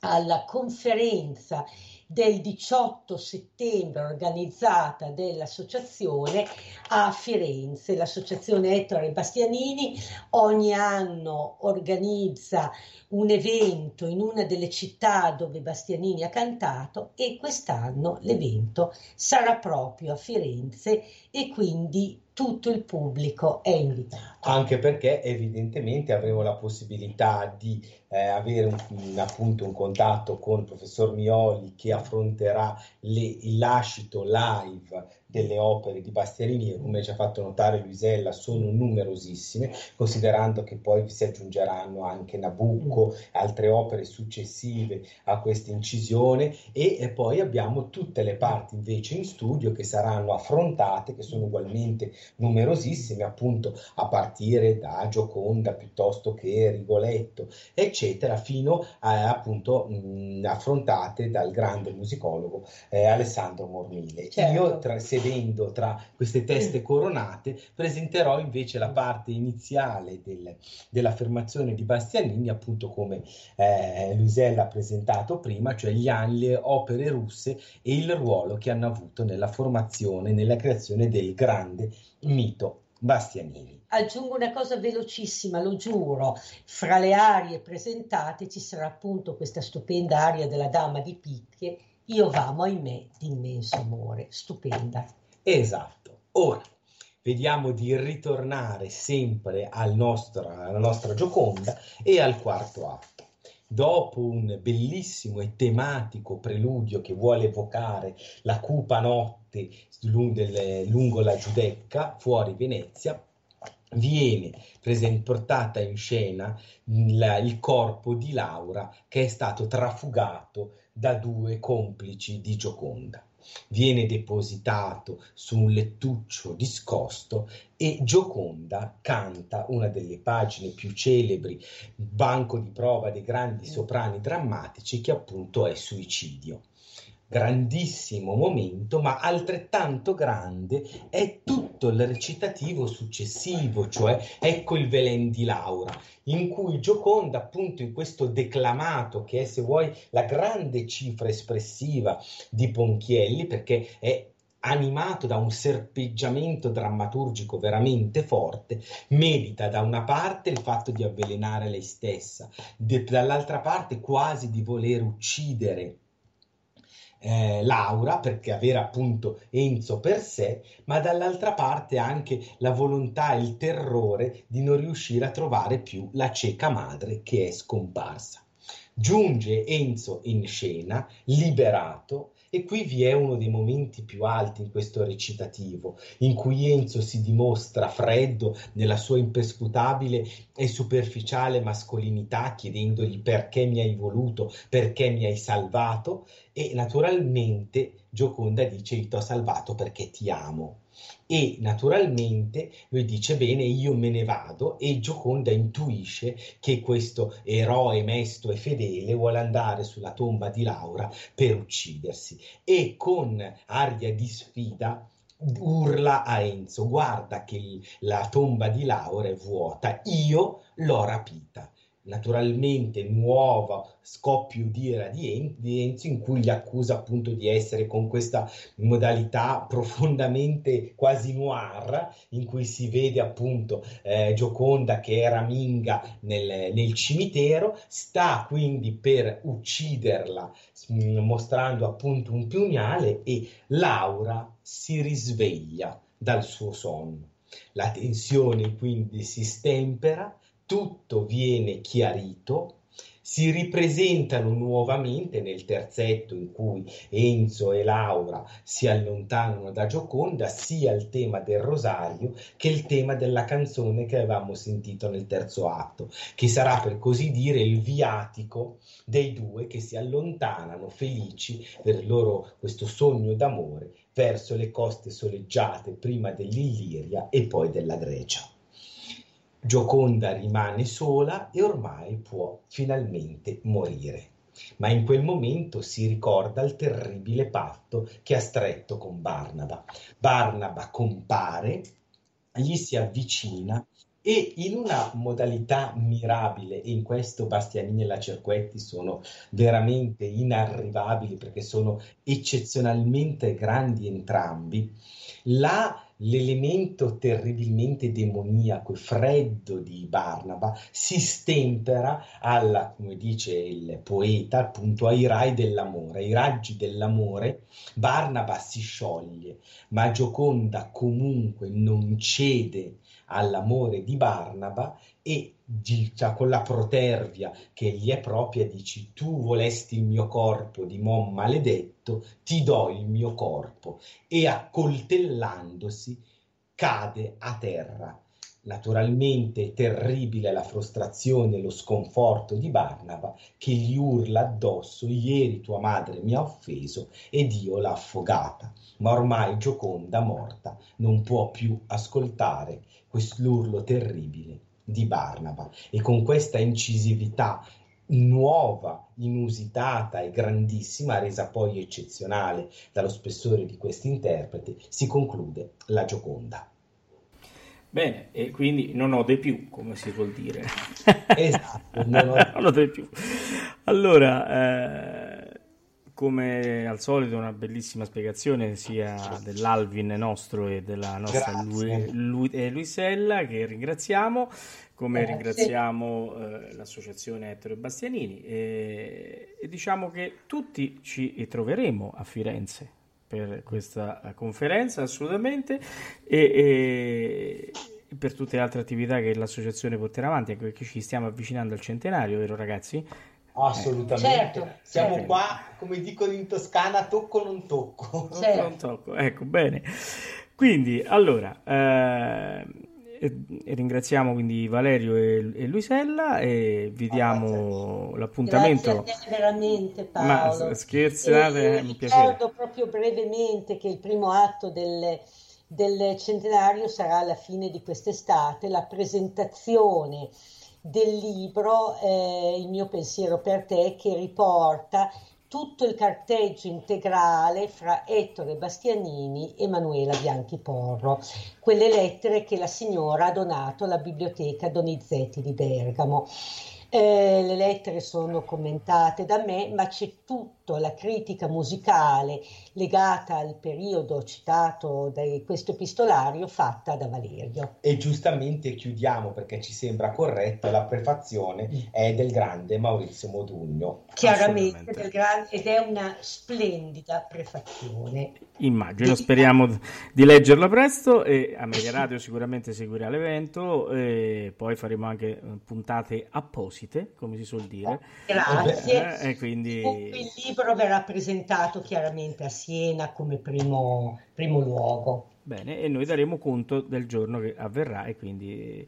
alla conferenza del 18 settembre organizzata dell'associazione a Firenze. L'associazione Ettore Bastianini ogni anno organizza un evento in una delle città dove Bastianini ha cantato e quest'anno l'evento sarà proprio a Firenze e quindi tutto il pubblico è invitato.
Anche perché evidentemente avremo la possibilità di eh, avere un, appunto un contatto con il professor Mioli che affronterà le, il lascito live delle opere di Bastianini, come ci ha fatto notare Luisella, sono numerosissime, considerando che poi si aggiungeranno anche Nabucco, mm. altre opere successive a questa incisione e, e, poi abbiamo tutte le parti invece in studio che saranno affrontate, che sono ugualmente numerosissime, appunto a partire da Gioconda piuttosto che Rigoletto, eccetera, fino a appunto mh, affrontate dal grande musicologo eh, Alessandro Mormile.
Certo.
Io tra, se sedendo tra queste teste coronate, presenterò invece la parte iniziale del, dell'affermazione di Bastianini, appunto come eh, Luisella ha presentato prima, cioè gli anni, le opere russe e il ruolo che hanno avuto nella formazione, nella creazione del grande mito Bastianini.
Aggiungo una cosa velocissima, lo giuro, fra le arie presentate ci sarà appunto questa stupenda aria della Dama di Picche io vamo, ahimè, d'immenso amore. Stupenda.
Esatto. Ora, vediamo di ritornare sempre al nostro, alla nostra Gioconda e al quarto atto. Dopo un bellissimo e tematico preludio che vuole evocare la cupa notte lungo la Giudecca, fuori Venezia, viene portata in scena il corpo di Laura che è stato trafugato da due complici di Gioconda. Viene depositato su un lettuccio discosto e Gioconda canta una delle pagine più celebri, banco di prova dei grandi soprani drammatici, che appunto è Suicidio grandissimo momento, ma altrettanto grande è tutto il recitativo successivo, cioè ecco il Velen di Laura, in cui Gioconda, appunto in questo declamato, che è se vuoi la grande cifra espressiva di Ponchielli, perché è animato da un serpeggiamento drammaturgico veramente forte, merita da una parte il fatto di avvelenare lei stessa, de- dall'altra parte quasi di voler uccidere eh, Laura, perché avere appunto Enzo per sé, ma dall'altra parte anche la volontà e il terrore di non riuscire a trovare più la cieca madre che è scomparsa. Giunge Enzo in scena, liberato, e qui vi è uno dei momenti più alti in questo recitativo, in cui Enzo si dimostra freddo nella sua imperscrutabile e superficiale mascolinità, chiedendogli perché mi hai voluto, perché mi hai salvato, e naturalmente Gioconda dice ti ho salvato perché ti amo e naturalmente lui dice bene io me ne vado. E Gioconda intuisce che questo eroe mesto e fedele vuole andare sulla tomba di Laura per uccidersi. E con aria di sfida urla a Enzo guarda che la tomba di Laura è vuota io l'ho rapita naturalmente nuovo scoppio di ira di Enzo in cui gli accusa appunto di essere con questa modalità profondamente quasi noir in cui si vede appunto eh, Gioconda che era minga nel, nel cimitero sta quindi per ucciderla mostrando appunto un pugnale e Laura si risveglia dal suo sonno. La tensione quindi si stempera tutto viene chiarito, si ripresentano nuovamente nel terzetto in cui Enzo e Laura si allontanano da Gioconda sia il tema del rosario che il tema della canzone che avevamo sentito nel terzo atto, che sarà per così dire il viatico dei due che si allontanano felici per loro questo sogno d'amore verso le coste soleggiate prima dell'Illiria e poi della Grecia. Gioconda rimane sola e ormai può finalmente morire. Ma in quel momento si ricorda il terribile patto che ha stretto con Barnaba. Barnaba compare, gli si avvicina e in una modalità mirabile, e in questo Bastianini e la Cerquetti sono veramente inarrivabili perché sono eccezionalmente grandi entrambi, la l'elemento terribilmente demoniaco e freddo di Barnaba si stempera alla, come dice il poeta, appunto ai rai dell'amore, ai raggi dell'amore, Barnaba si scioglie, ma Gioconda comunque non cede all'amore di Barnaba e cioè, con la protervia che gli è propria dici tu volesti il mio corpo di mon maledetto, ti do il mio corpo e accoltellandosi cade a terra. Naturalmente terribile la frustrazione e lo sconforto di Barnaba che gli urla addosso ieri tua madre mi ha offeso ed io l'ho affogata, ma ormai Gioconda morta non può più ascoltare quest'urlo terribile di Barnaba e con questa incisività nuova, inusitata e grandissima, resa poi eccezionale dallo spessore di questi interpreti, si conclude la Gioconda.
Bene, e quindi non ode più, come si vuol dire.
esatto, non ode,
non ode più. Allora, eh come al solito una bellissima spiegazione sia dell'Alvin nostro e della nostra Lu- Lu- eh, Luisella che ringraziamo, come Grazie. ringraziamo eh, l'associazione Ettore Bastianini e, e, diciamo che tutti ci troveremo a Firenze per questa conferenza assolutamente e, e per tutte le altre attività che l'associazione porterà avanti, anche perché ci stiamo avvicinando al centenario, vero ragazzi?
Assolutamente. Certo, Siamo certo. qua, come dicono in Toscana, tocco non tocco.
Certo. Non tocco, ecco, bene. Quindi, allora, eh, ringraziamo quindi Valerio e, e Luisella e vi diamo ah, l'appuntamento.
Grazie a te veramente Paolo.
Ma scherzate,
e, mi Ricordo proprio brevemente che il primo atto del, del centenario sarà alla fine di quest'estate, la presentazione del libro eh, Il mio pensiero per te che riporta tutto il carteggio integrale fra Ettore Bastianini e Manuela Bianchi Porro, quelle lettere che la signora ha donato alla biblioteca Donizetti di Bergamo. Eh, le lettere sono commentate da me, ma c'è tutta la critica musicale legata al periodo citato da questo epistolario fatta da Valerio.
E giustamente chiudiamo perché ci sembra corretto, la prefazione mm. è del grande Maurizio Modugno.
Chiaramente, del grande, ed è una splendida prefazione.
Immagino, speriamo di leggerla presto e a Media Radio sicuramente seguirà l'evento e poi faremo anche puntate apposite apposite, come si suol dire.
Grazie.
Eh, e quindi...
Il libro verrà presentato chiaramente a Siena come primo, primo luogo.
Bene, e noi daremo conto del giorno che avverrà e quindi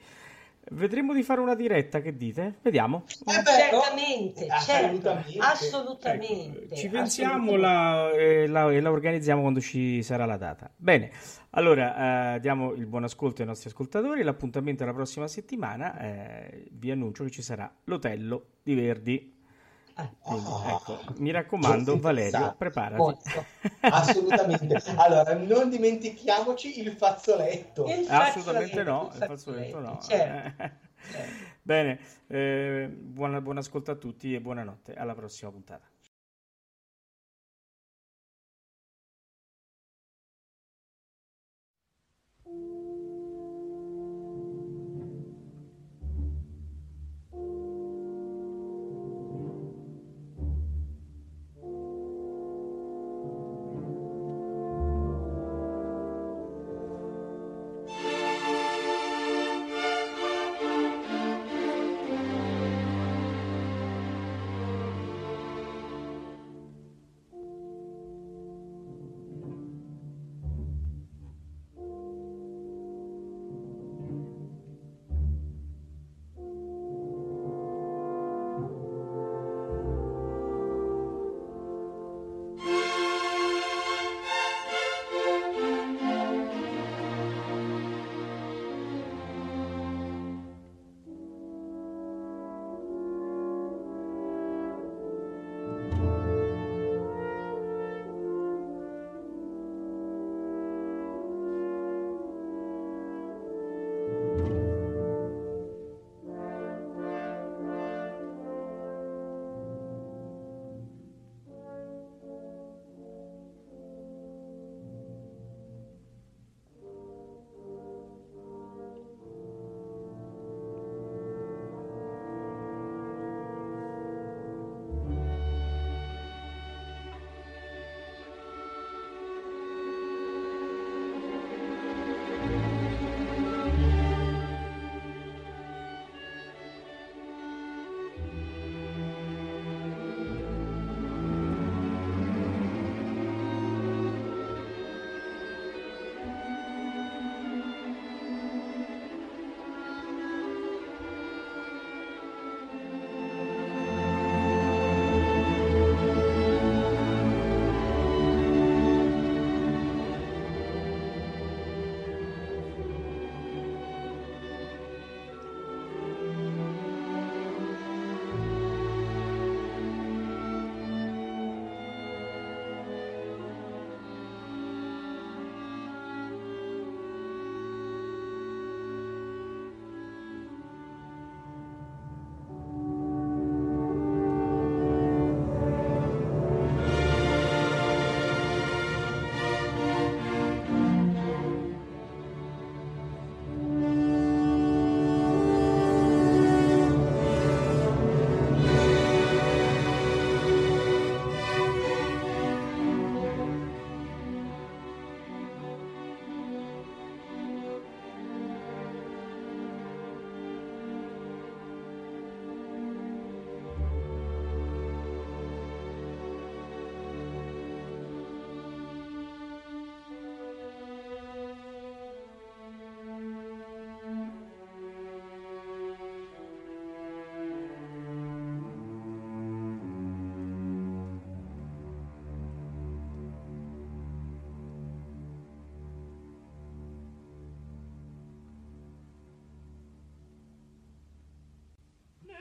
Vedremo di fare una diretta, che dite? Vediamo.
Eh beh, certamente, assolutamente. Certo, assolutamente.
Ecco, ci pensiamo la, e, la, e, la, organizziamo quando ci sarà la data. Bene, allora eh, diamo il buon ascolto ai nostri ascoltatori. L'appuntamento è la prossima settimana. Eh, vi annuncio che ci sarà l'Otello di Verdi. Quindi, oh, ecco, mi raccomando, Valerio, preparati.
Assolutamente. Allora, non dimentichiamoci il fazzoletto.
Il Assolutamente no, il fazzoletto no. Certo. Bene, eh, buon, buon ascolto a tutti e buonanotte. Alla prossima puntata.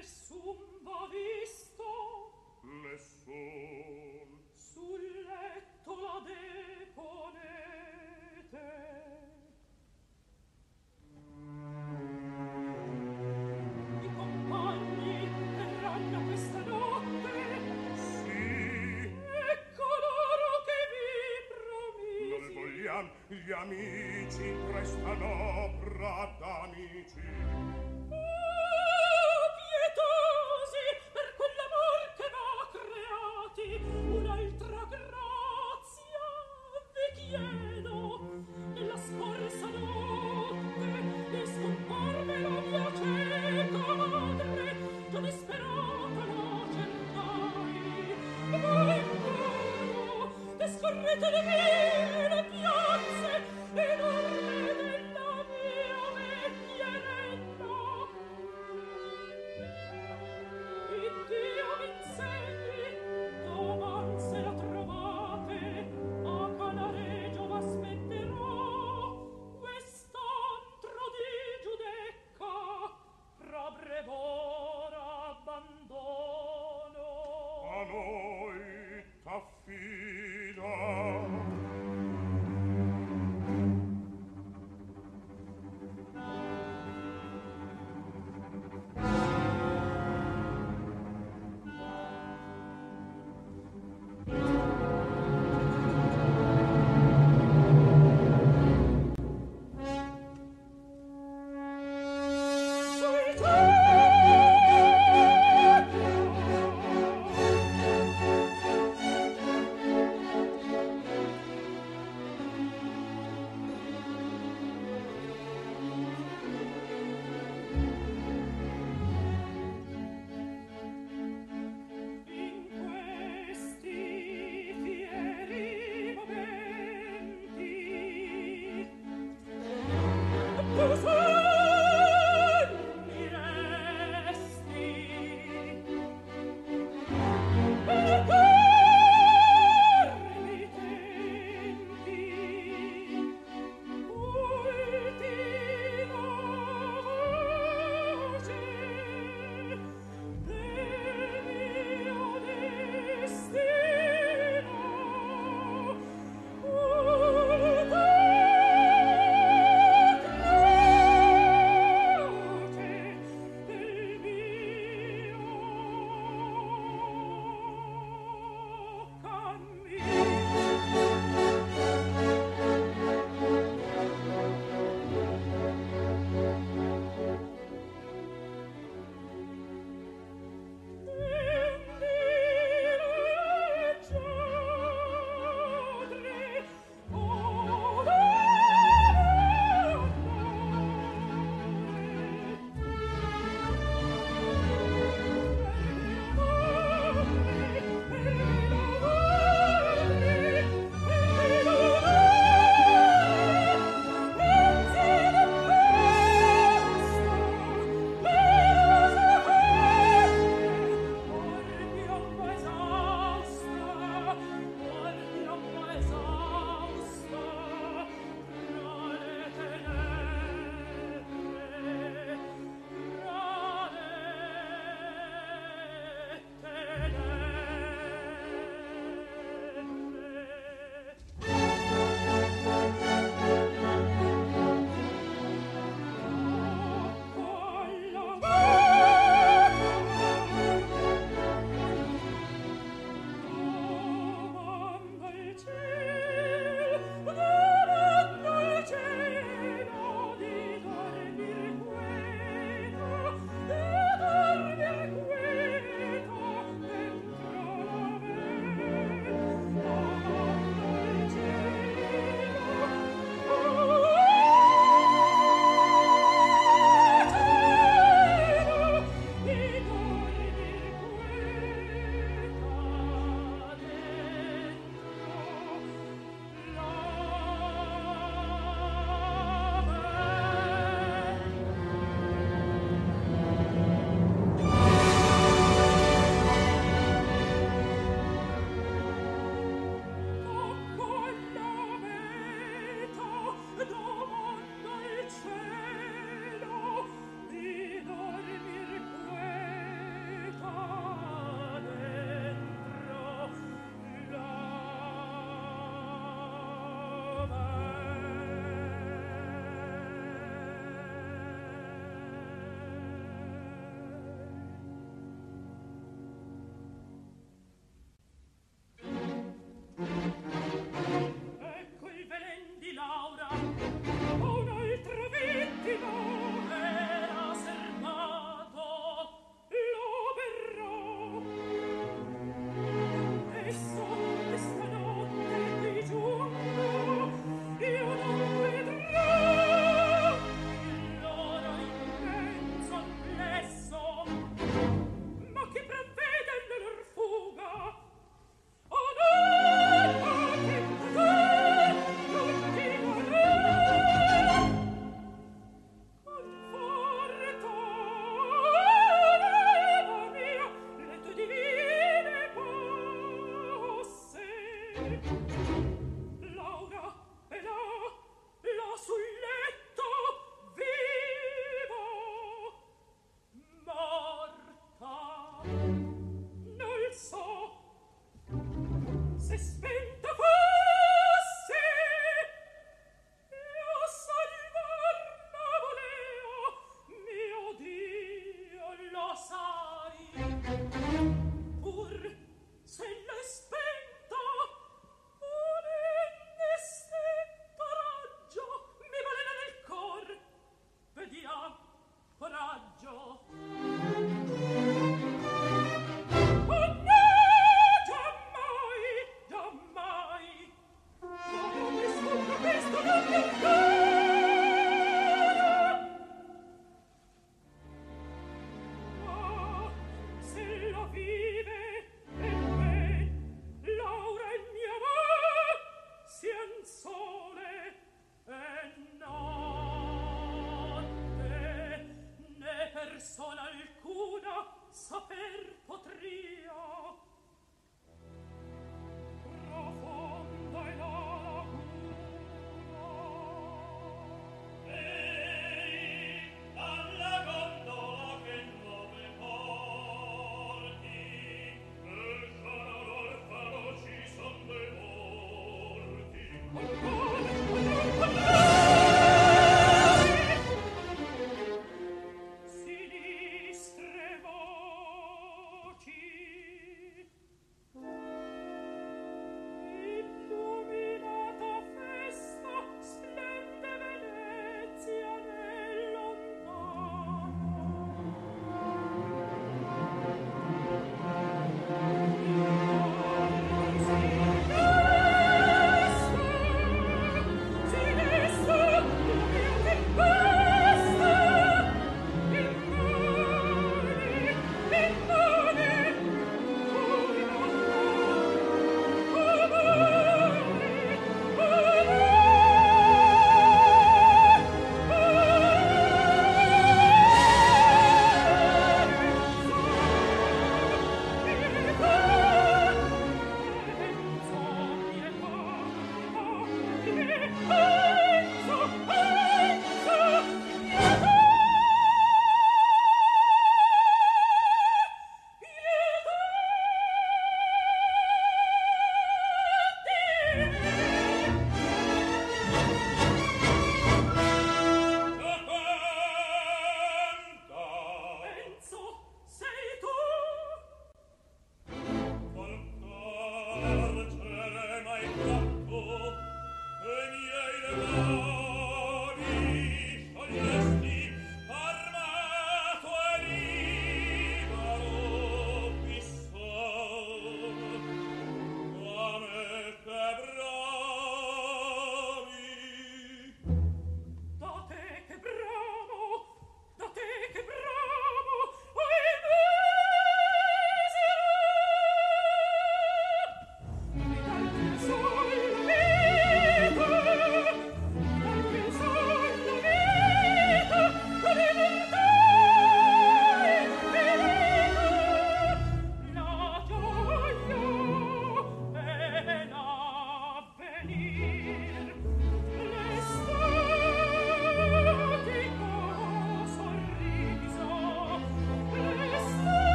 nessun va visto.
Nessun.
Sul letto la deponete. I compagni verranno questa notte.
Sì.
E coloro che vi promisi non
vogliam gli amici
prestano prad'amici descorrete le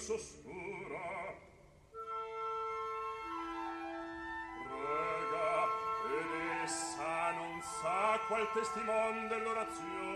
s'oscura prega ed essa non sa
qual testimon dell'orazione.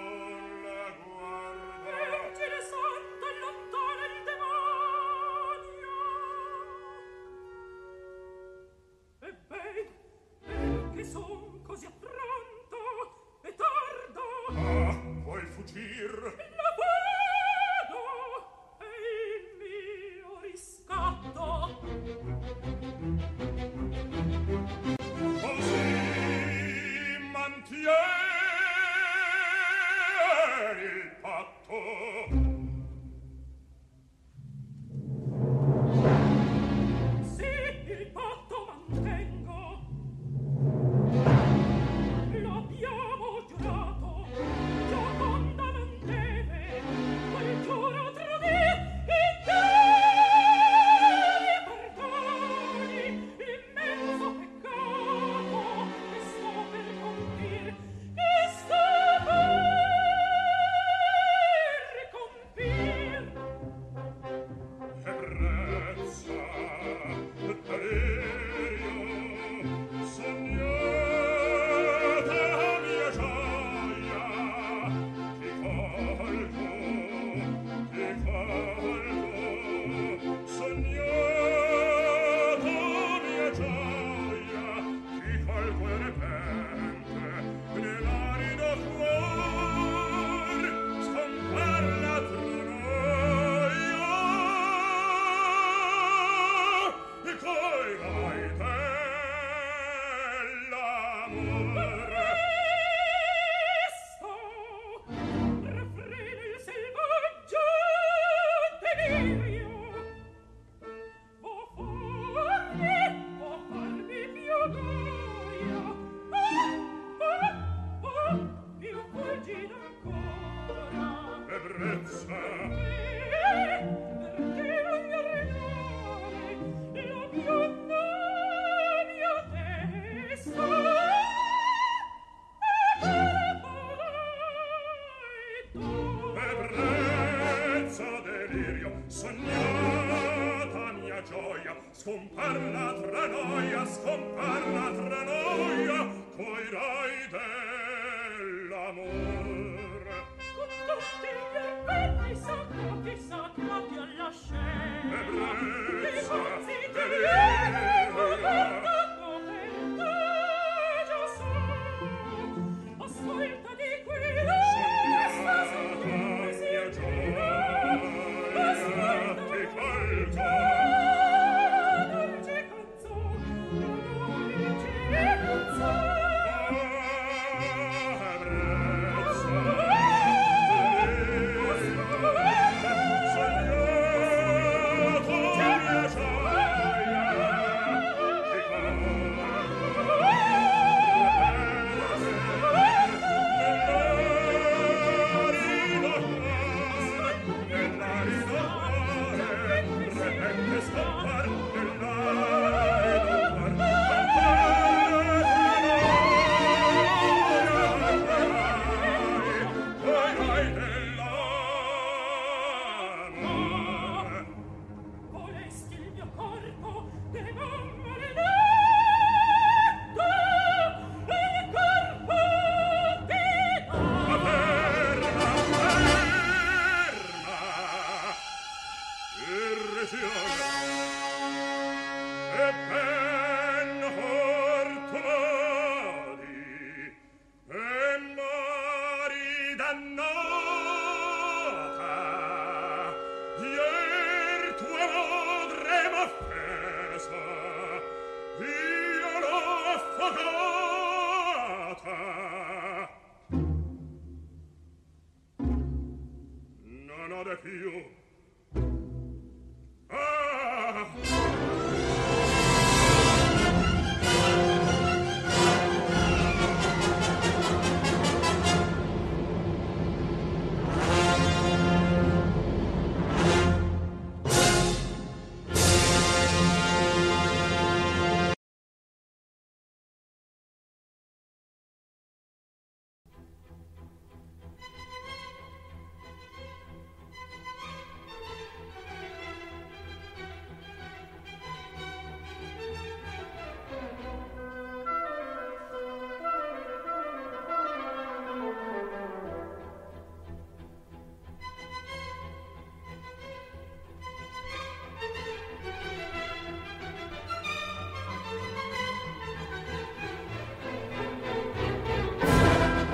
zum Parlament